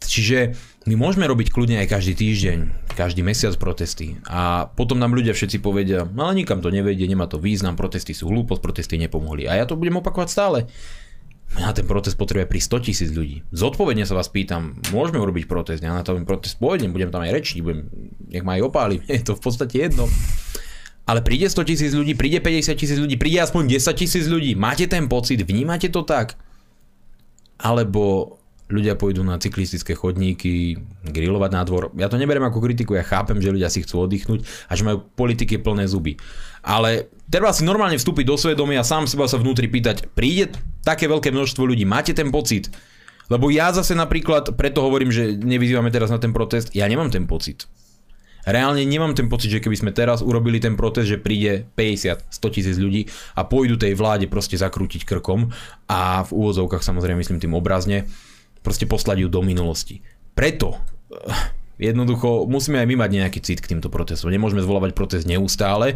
Čiže my môžeme robiť kľudne aj každý týždeň, každý mesiac protesty a potom nám ľudia všetci povedia, no ale nikam to nevedie, nemá to význam, protesty sú hlúposť, protesty nepomohli. A ja to budem opakovať stále. Na ten protest potrebuje pri 100 tisíc ľudí. Zodpovedne sa vás pýtam, môžeme urobiť protest, ja na to protest pôjdem, budem tam aj rečiť, budem, nech ma aj opáli, je to v podstate jedno. Ale príde 100 tisíc ľudí, príde 50 tisíc ľudí, príde aspoň 10 tisíc ľudí. Máte ten pocit, vnímate to tak? Alebo ľudia pôjdu na cyklistické chodníky, grilovať na dvor. Ja to neberiem ako kritiku, ja chápem, že ľudia si chcú oddychnúť a že majú politiky plné zuby. Ale treba si normálne vstúpiť do svedomia a sám seba sa vnútri pýtať, príde také veľké množstvo ľudí, máte ten pocit? Lebo ja zase napríklad, preto hovorím, že nevyzývame teraz na ten protest, ja nemám ten pocit. Reálne nemám ten pocit, že keby sme teraz urobili ten protest, že príde 50, 100 tisíc ľudí a pôjdu tej vláde proste zakrútiť krkom a v úvozovkách samozrejme myslím tým obrazne, proste poslať ju do minulosti. Preto eh, jednoducho musíme aj my mať nejaký cit k týmto protestom. Nemôžeme zvolávať protest neustále,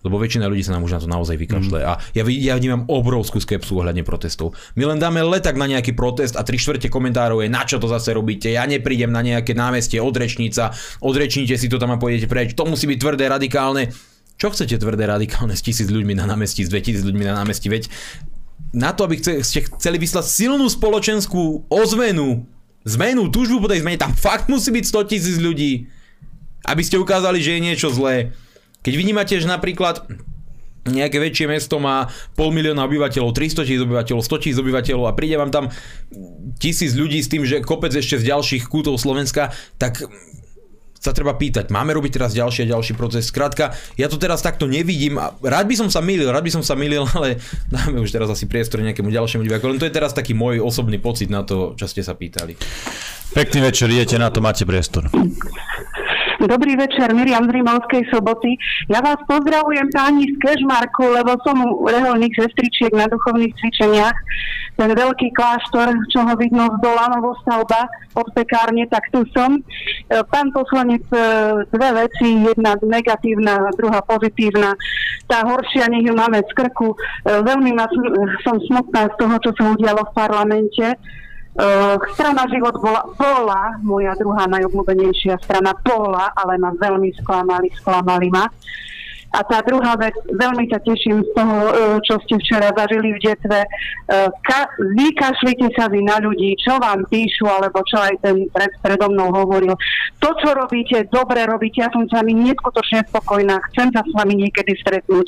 lebo väčšina ľudí sa nám už na to naozaj vykašle. Mm. A ja, ja vnímam obrovskú skepsu ohľadne protestov. My len dáme letak na nejaký protest a tri štvrte komentárov je, na čo to zase robíte, ja neprídem na nejaké námestie, odrečnica, odrečnite si to tam a pôjdete preč, to musí byť tvrdé, radikálne. Čo Čo chcete tvrdé radikálne s tisíc ľuďmi na námestí, s 2000 ľuďmi na námestí? Veď na to, aby ste chceli vyslať silnú spoločenskú ozvenu, zmenu, túžbu po tej zmene, tam fakt musí byť 100 tisíc ľudí, aby ste ukázali, že je niečo zlé. Keď vnímate, že napríklad nejaké väčšie mesto má pol milióna obyvateľov, 300 tisíc obyvateľov, 100 tisíc obyvateľov a príde vám tam tisíc ľudí s tým, že kopec ešte z ďalších kútov Slovenska, tak sa treba pýtať, máme robiť teraz ďalší a ďalší proces. Skrátka, ja to teraz takto nevidím a rád by som sa milil, rád by som sa milil, ale dáme už teraz asi priestor nejakému ďalšiemu diváku. Len to je teraz taký môj osobný pocit na to, čo ste sa pýtali. Pekný večer, idete na to, máte priestor. Dobrý večer, Miriam z Rimavskej soboty. Ja vás pozdravujem páni z Kežmarku, lebo som u reholných sestričiek na duchovných cvičeniach. Ten veľký kláštor, čo ho vidno z dola, stavba od pekárne, tak tu som. E, pán poslanec, e, dve veci, jedna negatívna, druhá pozitívna. Tá horšia, nech ju máme z krku. E, veľmi ma, som smutná z toho, čo sa udialo v parlamente strana Život bola, bola moja druhá najobľúbenejšia strana, bola, ale ma veľmi sklamali, sklamali ma. A tá druhá vec, veľmi sa teším z toho, e, čo ste včera zažili v detve. E, ka- vykašlite sa vy na ľudí, čo vám píšu, alebo čo aj ten pred, predo mnou hovoril. To, čo robíte, dobre robíte, ja som s vami neskutočne spokojná, chcem sa s vami niekedy stretnúť.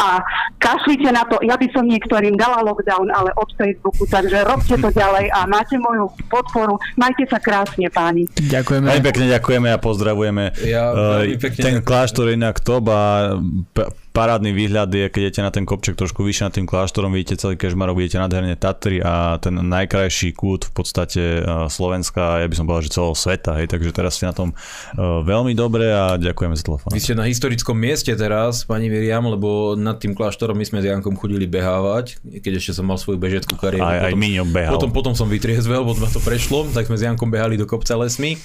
A kašlite na to, ja by som niektorým dala lockdown, ale od Facebooku, takže robte to ďalej a máte moju podporu. Majte sa krásne, páni. Ďakujeme. Aj pekne ďakujeme a pozdravujeme. Ja, uh, pekne ten kláštor inak top a Um, but parádny výhľad je, keď idete na ten kopček trošku vyššie nad tým kláštorom, vidíte celý Kežmarok, vidíte nádherne Tatry a ten najkrajší kút v podstate e, Slovenska, ja by som povedal, že celého sveta, hej, takže teraz ste na tom e, veľmi dobre a ďakujeme za telefón. Vy ste na historickom mieste teraz, pani Miriam, lebo nad tým kláštorom my sme s Jankom chodili behávať, keď ešte som mal svoju bežeckú kariéru. Aj, potom, aj behal. Potom, potom som vytriezvel, potom to prešlo, tak sme s Jankom behali do kopca lesmi.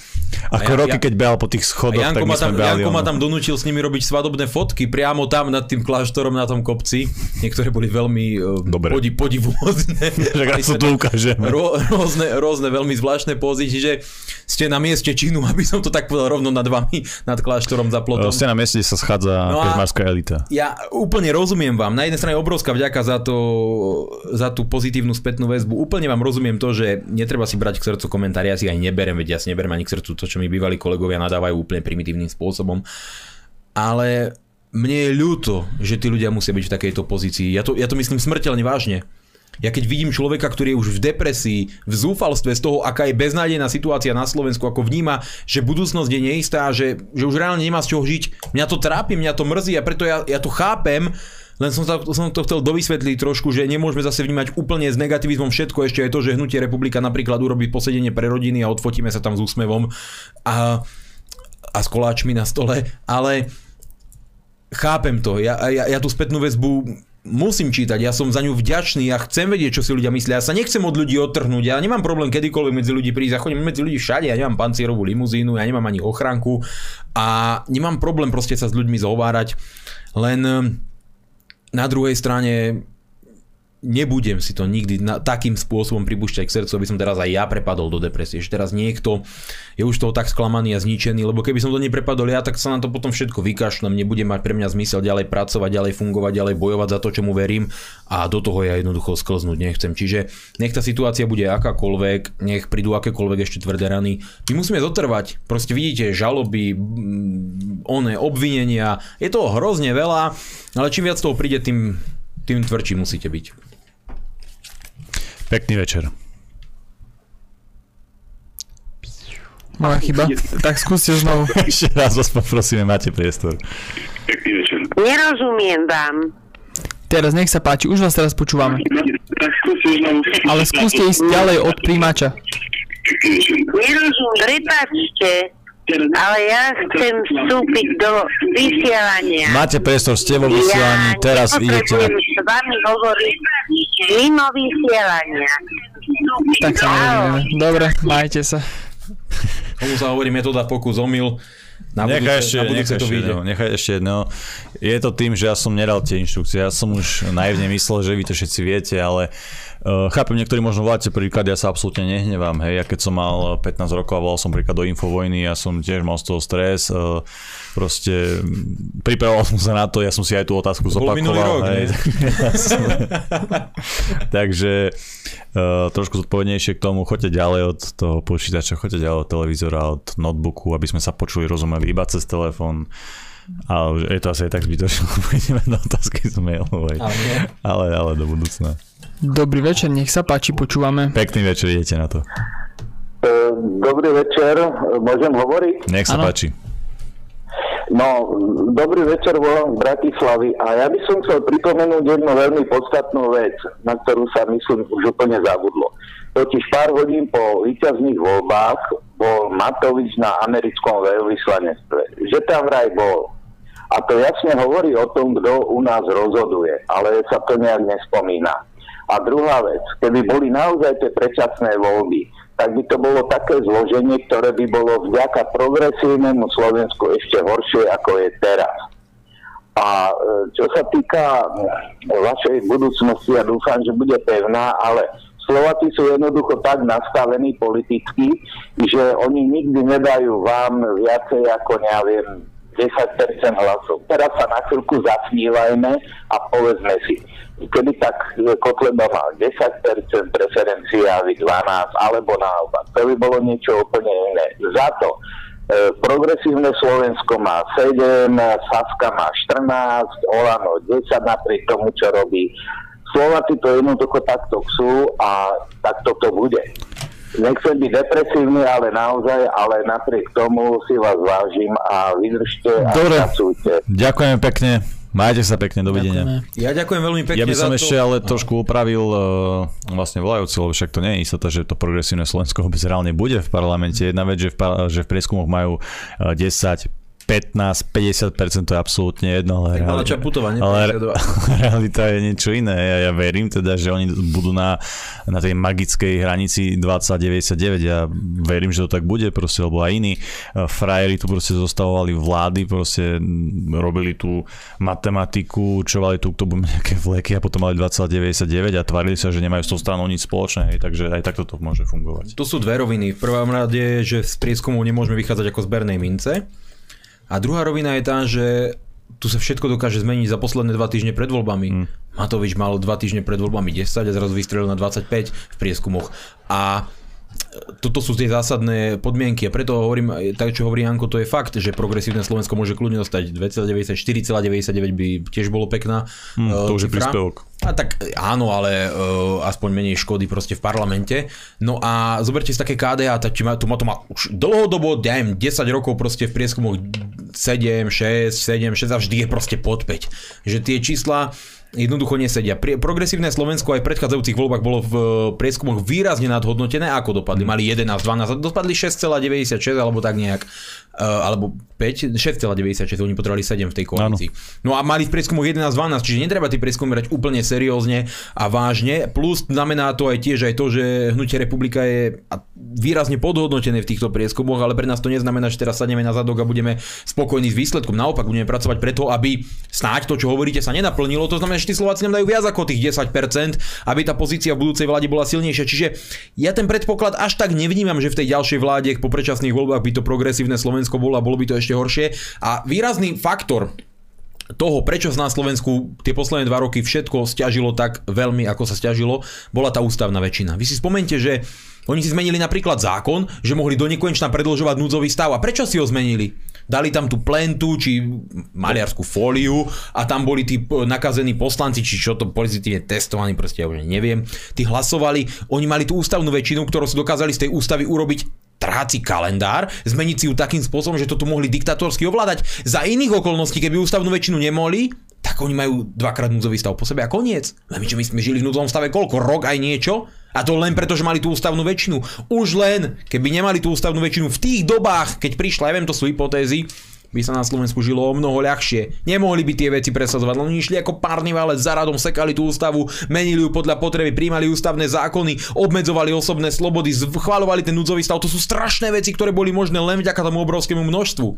Ako ja, roky, ja, keď behal po tých schodoch, Janko tak ma tam, Janko ma tam donúčil s nimi robiť svadobné fotky priamo tam nad tým kláštorom na tom kopci. Niektoré boli veľmi e, Dobre. Podi, podivúhodné. to tu ukážeme. Rô, rôzne, rôzne veľmi zvláštne pózy, čiže ste na mieste činu, aby som to tak povedal rovno nad vami, nad kláštorom za plotom. Ste na mieste, kde sa schádza no kežmarská elita. Ja úplne rozumiem vám. Na jednej strane obrovská vďaka za, to, za tú pozitívnu spätnú väzbu. Úplne vám rozumiem to, že netreba si brať k srdcu komentári, ja si aj neberem, veď ja si neberem ani k srdcu to, čo mi bývali kolegovia nadávajú úplne primitívnym spôsobom. Ale mne je ľúto, že tí ľudia musia byť v takejto pozícii. Ja to, ja to myslím smrteľne vážne. Ja keď vidím človeka, ktorý je už v depresii, v zúfalstve z toho, aká je beznádejná situácia na Slovensku, ako vníma, že budúcnosť je neistá, že, že už reálne nemá z čoho žiť, mňa to trápi, mňa to mrzí a preto ja, ja to chápem, len som, to, som to chcel dovysvetliť trošku, že nemôžeme zase vnímať úplne s negativizmom všetko, ešte aj to, že Hnutie republika napríklad urobí posedenie pre rodiny a odfotíme sa tam s úsmevom a, a s koláčmi na stole, ale chápem to, ja, ja, ja tú spätnú väzbu musím čítať, ja som za ňu vďačný, ja chcem vedieť, čo si ľudia myslia, ja sa nechcem od ľudí odtrhnúť, ja nemám problém kedykoľvek medzi ľudí prísť, ja chodím medzi ľudí všade, ja nemám pancierovú limuzínu, ja nemám ani ochránku a nemám problém proste sa s ľuďmi zhovárať, len na druhej strane nebudem si to nikdy na, takým spôsobom pripúšťať k srdcu, aby som teraz aj ja prepadol do depresie. Že teraz niekto je už toho tak sklamaný a zničený, lebo keby som to neprepadol ja, tak sa na to potom všetko vykašlem, nebude mať pre mňa zmysel ďalej pracovať, ďalej fungovať, ďalej bojovať za to, čomu verím a do toho ja jednoducho sklznúť nechcem. Čiže nech tá situácia bude akákoľvek, nech prídu akékoľvek ešte tvrdé rany. My musíme zotrvať. Proste vidíte žaloby, oné obvinenia, je toho hrozne veľa, ale čím viac toho príde, tým, tým tvrdší musíte byť. Pekný večer. Moja chyba. Tak skúste znovu. Ešte raz vás poprosíme, máte priestor. Pekný večer. Nerozumiem vám. Teraz nech sa páči, už vás teraz počúvame. Ale skúste ísť ďalej od príjimača. Nerozumiem, prepáčte. Ale ja chcem vstúpiť do vysielania. Máte priestor, ste vo vysielaní, ja teraz idete. Ja s vami hovoriť mimo vysielania. Tak sa Dobre, majte sa. Komu sa hovorí metóda pokus omyl. Na budúce, nechaj ešte, na nechaj, to ešte jedno, nechaj ešte jedno. Je to tým, že ja som nedal tie inštrukcie. Ja som už naivne myslel, že vy to všetci viete, ale Uh, chápem, niektorí možno voláte príklad, ja sa absolútne nehnevám, hej, ja keď som mal 15 rokov a volal som príklad do Infovojny, ja som tiež mal z toho stres, uh, proste pripravoval som sa na to, ja som si aj tú otázku zopakoval. Rok, hej. Takže uh, trošku zodpovednejšie k tomu, choďte ďalej od toho počítača, choďte ďalej od televízora, od notebooku, aby sme sa počuli, rozumeli iba cez telefón. Ale je to asi aj tak zbytočné, lebo ideme na otázky z mailovej. Ale, ale do budúcna. Dobrý večer, nech sa páči, počúvame. Pekný večer, idete na to. E, dobrý večer, môžem hovoriť? Nech sa ano. páči. No, dobrý večer, volám z Bratislavy a ja by som chcel pripomenúť jednu veľmi podstatnú vec, na ktorú sa myslím už úplne zabudlo. Totiž pár hodín po víťazných voľbách bol Matovič na americkom veľvyslanectve. Že tam vraj bol. A to jasne hovorí o tom, kto u nás rozhoduje, ale sa to nejak nespomína. A druhá vec, keby boli naozaj tie predčasné voľby, tak by to bolo také zloženie, ktoré by bolo vďaka progresívnemu Slovensku ešte horšie, ako je teraz. A e, čo sa týka e, vašej budúcnosti, ja dúfam, že bude pevná, ale Slováci sú jednoducho tak nastavení politicky, že oni nikdy nedajú vám viacej ako, neviem, 10% hlasov. Teraz sa na chvíľku zasmívajme a povedzme si, keby tak Kotleba mal 10% preferencia, vy 12, alebo naopak. To by bolo niečo úplne iné. Za to e, progresívne Slovensko má 7, Saska má 14, Olano 10 napriek tomu, čo robí. Slováci to jednoducho takto chcú a takto to bude. Nechcem byť depresívny, ale naozaj, ale napriek tomu si vás vážim a vydržte a Dobre. pracujte. Ďakujem pekne. Majte sa pekne, dovidenia. Ďakujeme. Ja ďakujem veľmi pekne Ja by som za ešte to. ale trošku upravil uh, vlastne volajúci, lebo však to nie je istota, že to progresívne Slovensko vôbec reálne bude v parlamente. Jedna vec, že v, že v prieskumoch majú uh, 10 15-50% to je absolútne jedno, ale, realita, ale realita je niečo iné. Ja, ja verím teda, že oni budú na, na tej magickej hranici 2099. Ja verím, že to tak bude, proste, lebo aj iní eh, frajeri tu proste zostavovali vlády, proste robili tú matematiku, čovali tu, kto bude nejaké vleky a potom mali 2099 a tvárili sa, že nemajú s tou stranou nič spoločné, takže aj takto to môže fungovať. Tu sú dve roviny. V prvom rade, že z prieskumu nemôžeme vychádzať ako zbernej mince, a druhá rovina je tá, že tu sa všetko dokáže zmeniť za posledné dva týždne pred voľbami. Mm. Matovič mal dva týždne pred voľbami 10 a zrazu vystrelil na 25 v prieskumoch. A toto sú tie zásadné podmienky a preto hovorím, tak čo hovorí Janko, to je fakt, že progresívne Slovensko môže kľudne dostať 2,90, 4,99 by tiež bolo pekná. Hmm, to už je príspevok. A tak áno, ale uh, aspoň menej škody proste v parlamente. No a zoberte si také KDA, tak ma, to, má, to má už dlhodobo, dajem 10 rokov proste v prieskumoch 7, 6, 7, 6 a vždy je proste pod 5. Že tie čísla jednoducho nesedia. Progresívne Slovensko aj v predchádzajúcich voľbách bolo v prieskumoch výrazne nadhodnotené. Ako dopadli? Mali 11, 12, dopadli 6,96 alebo tak nejak. Uh, alebo 5, 6,96, oni potrebovali 7 v tej koalícii. No a mali v prieskumoch 11, 12, čiže netreba tie prieskumy brať úplne seriózne a vážne. Plus znamená to aj tiež aj to, že Hnutie republika je výrazne podhodnotené v týchto prieskumoch, ale pre nás to neznamená, že teraz sadneme na zadok a budeme spokojní s výsledkom. Naopak budeme pracovať preto, aby snáď to, čo hovoríte, sa nenaplnilo. To znamená, že tí Slováci nám dajú viac ako tých 10%, aby tá pozícia v budúcej vláde bola silnejšia. Čiže ja ten predpoklad až tak nevnímam, že v tej ďalšej vláde po predčasných voľbách by to progresívne Slovensko bolo a bolo by to ešte horšie. A výrazný faktor toho, prečo na Slovensku tie posledné dva roky všetko stiažilo tak veľmi, ako sa stiažilo, bola tá ústavná väčšina. Vy si spomente, že oni si zmenili napríklad zákon, že mohli do nekonečna predlžovať núdzový stav. A prečo si ho zmenili? Dali tam tú plentu, či maliarskú fóliu a tam boli tí nakazení poslanci, či čo to pozitívne testovaní, proste ja už neviem. Tí hlasovali, oni mali tú ústavnú väčšinu, ktorú si dokázali z tej ústavy urobiť trháci kalendár, zmeniť si ju takým spôsobom, že to tu mohli diktatorsky ovládať. Za iných okolností, keby ústavnú väčšinu nemohli, tak oni majú dvakrát núdzový stav po sebe a koniec. My, čo my sme žili v núdzovom stave koľko? Rok aj niečo? A to len preto, že mali tú ústavnú väčšinu. Už len, keby nemali tú ústavnú väčšinu v tých dobách, keď prišla, ja viem, to sú hypotézy, by sa na Slovensku žilo o mnoho ľahšie. Nemohli by tie veci presadzovať, len išli ako párny válec za radom, sekali tú ústavu, menili ju podľa potreby, príjmali ústavné zákony, obmedzovali osobné slobody, schváľovali ten núdzový stav. To sú strašné veci, ktoré boli možné len vďaka tomu obrovskému množstvu.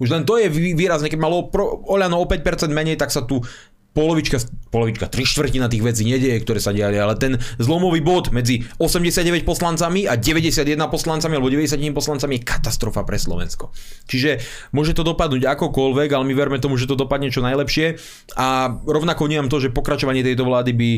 Už len to je výrazne, keď malo Oľano o 5% menej, tak sa tu polovička, polovička, tri štvrtina tých vecí nedieje, ktoré sa diali, ale ten zlomový bod medzi 89 poslancami a 91 poslancami alebo 91 poslancami je katastrofa pre Slovensko. Čiže môže to dopadnúť akokoľvek, ale my verme tomu, že to dopadne čo najlepšie a rovnako vnímam to, že pokračovanie tejto vlády by,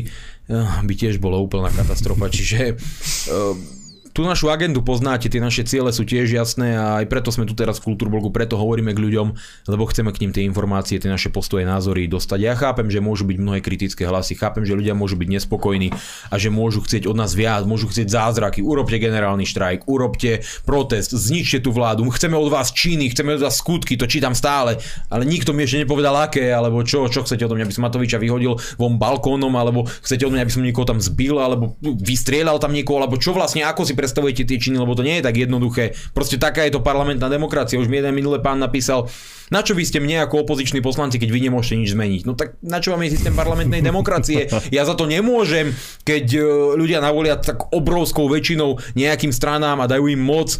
eh, by tiež bolo úplná katastrofa. Čiže uh, tú našu agendu poznáte, tie naše ciele sú tiež jasné a aj preto sme tu teraz v Kultúrblogu, preto hovoríme k ľuďom, lebo chceme k ním tie informácie, tie naše postoje, názory dostať. Ja chápem, že môžu byť mnohé kritické hlasy, chápem, že ľudia môžu byť nespokojní a že môžu chcieť od nás viac, môžu chcieť zázraky, urobte generálny štrajk, urobte protest, zničte tú vládu, chceme od vás činy, chceme od vás skutky, to čítam stále, ale nikto mi ešte nepovedal aké, alebo čo, čo chcete odo mňa, aby som Matoviča vyhodil von balkónom, alebo chcete od mňa, aby som niekoho tam zbil, alebo vystrieľal tam niekoho, alebo čo vlastne, ako si predstavujete tie činy, lebo to nie je tak jednoduché. Proste taká je to parlamentná demokracia. Už mi jeden minulý pán napísal, na čo vy ste mne ako opoziční poslanci, keď vy nemôžete nič zmeniť? No tak na čo vám je systém parlamentnej demokracie? Ja za to nemôžem, keď e, ľudia navolia tak obrovskou väčšinou nejakým stranám a dajú im moc.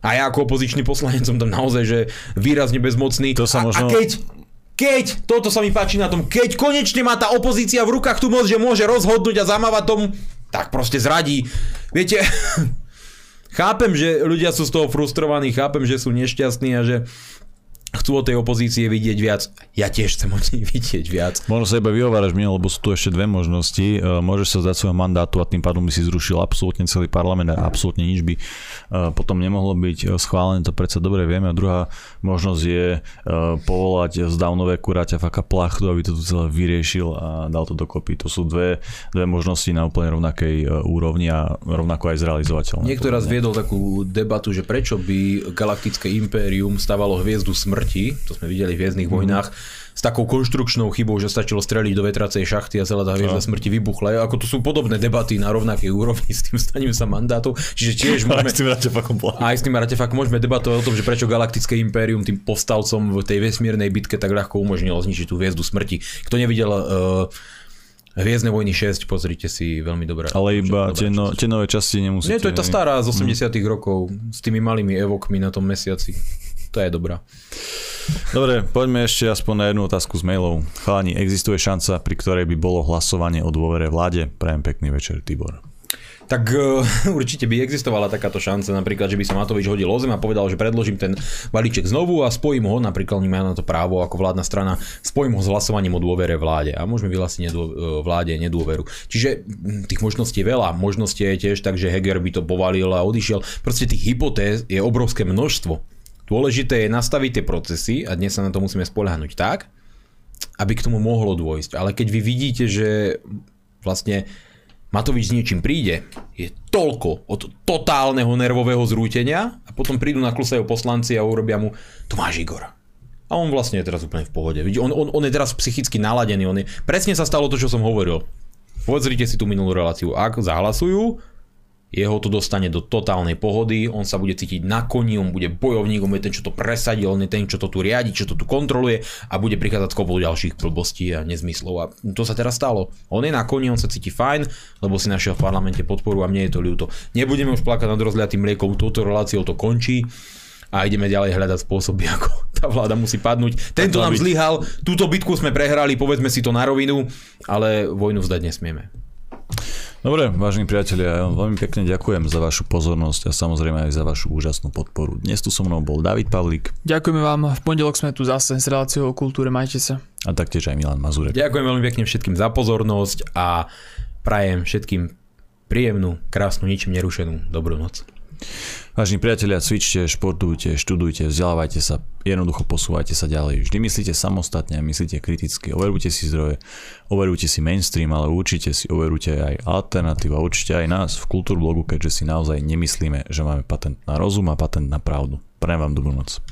A ja ako opozičný poslanec som tam naozaj že výrazne bezmocný. To sa možno... a, a keď keď, toto sa mi páči na tom, keď konečne má tá opozícia v rukách tú moc, že môže rozhodnúť a zamávať tomu, tak proste zradí. Viete, chápem, že ľudia sú z toho frustrovaní, chápem, že sú nešťastní a že chcú od tej opozície vidieť viac. Ja tiež chcem od nej vidieť viac. Možno sa iba vyhováraš mne, lebo sú tu ešte dve možnosti. E, môžeš sa zdať svojho mandátu a tým pádom by si zrušil absolútne celý parlament a absolútne nič by e, potom nemohlo byť e, schválené, to predsa dobre vieme. A druhá možnosť je povolať z Downové kuráťa faka plachtu, aby to tu celé vyriešil a dal to dokopy. To sú dve, dve možnosti na úplne rovnakej úrovni a rovnako aj zrealizovateľné. Niekto raz viedol takú debatu, že prečo by galaktické impérium stavalo hviezdu smrti smrti, to sme videli v Viezdnych mm-hmm. vojnách, s takou konštrukčnou chybou, že stačilo streliť do vetracej šachty a celá tá hviezda no. smrti vybuchla. Ako to sú podobné debaty na rovnakej úrovni s tým staním sa mandátu. Čiže tiež môžeme... aj s tým artefaktom. Aj s tým artefaktom môžeme debatovať o tom, že prečo galaktické impérium tým povstalcom v tej vesmírnej bitke tak ľahko umožnilo zničiť tú hviezdu smrti. Kto nevidel uh, Hviezdne vojny 6, pozrite si veľmi dobré. Ale iba tie, no, tie nové časti nemusíte. Nie, to je tá stará z 80 mm. rokov s tými malými evokmi na tom mesiaci. To je dobrá. Dobre, poďme ešte aspoň na jednu otázku z mailov. Chalani, existuje šanca, pri ktorej by bolo hlasovanie o dôvere vláde? Prajem pekný večer, Tibor tak uh, určite by existovala takáto šanca, napríklad, že by sa Matovič hodil o zem a povedal, že predložím ten balíček znovu a spojím ho, napríklad má na to právo ako vládna strana, spojím ho s hlasovaním o dôvere vláde a môžeme vyhlásiť nedô, e, vláde nedôveru. Čiže hm, tých možností je veľa. Možností je tiež tak, že Heger by to povalil a odišiel. Proste tých hypotéz je obrovské množstvo. Dôležité je nastaviť tie procesy a dnes sa na to musíme spoľahnúť tak, aby k tomu mohlo dôjsť. Ale keď vy vidíte, že vlastne Matovič s niečím príde, je toľko od totálneho nervového zrútenia a potom prídu na klusajú poslanci a urobia mu, tu máš Igor. A on vlastne je teraz úplne v pohode. On, on, on je teraz psychicky naladený. On je, presne sa stalo to, čo som hovoril. Pozrite si tú minulú reláciu. Ak zahlasujú, jeho to dostane do totálnej pohody, on sa bude cítiť na koni, on bude bojovník, on bude ten, čo to presadí, on je ten, čo to tu riadi, čo to tu kontroluje a bude prichádzať z kopou ďalších blbostí a nezmyslov. A to sa teraz stalo. On je na koni, on sa cíti fajn, lebo si našiel v parlamente podporu a mne je to ľúto. Nebudeme už plakať nad rozliatým mliekom, touto reláciou to končí a ideme ďalej hľadať spôsoby, ako tá vláda musí padnúť. Tento nám zlyhal, túto bitku sme prehrali, povedzme si to na rovinu, ale vojnu vzdať nesmieme. Dobre, vážení priatelia, ja vám veľmi pekne ďakujem za vašu pozornosť a samozrejme aj za vašu úžasnú podporu. Dnes tu so mnou bol David Pavlík. Ďakujeme vám, v pondelok sme tu zase s reláciou o kultúre, majte sa. A taktiež aj Milan Mazurek. Ďakujem veľmi pekne všetkým za pozornosť a prajem všetkým príjemnú, krásnu, ničím nerušenú dobrú noc. Vážení priatelia, cvičte, športujte, študujte, vzdelávajte sa, jednoducho posúvajte sa ďalej. Vždy myslíte samostatne myslíte kriticky. Overujte si zdroje, overujte si mainstream, ale určite si overujte aj alternatíva, určite aj nás v Kultúrblogu, keďže si naozaj nemyslíme, že máme patent na rozum a patent na pravdu. Prajem vám dobrú noc.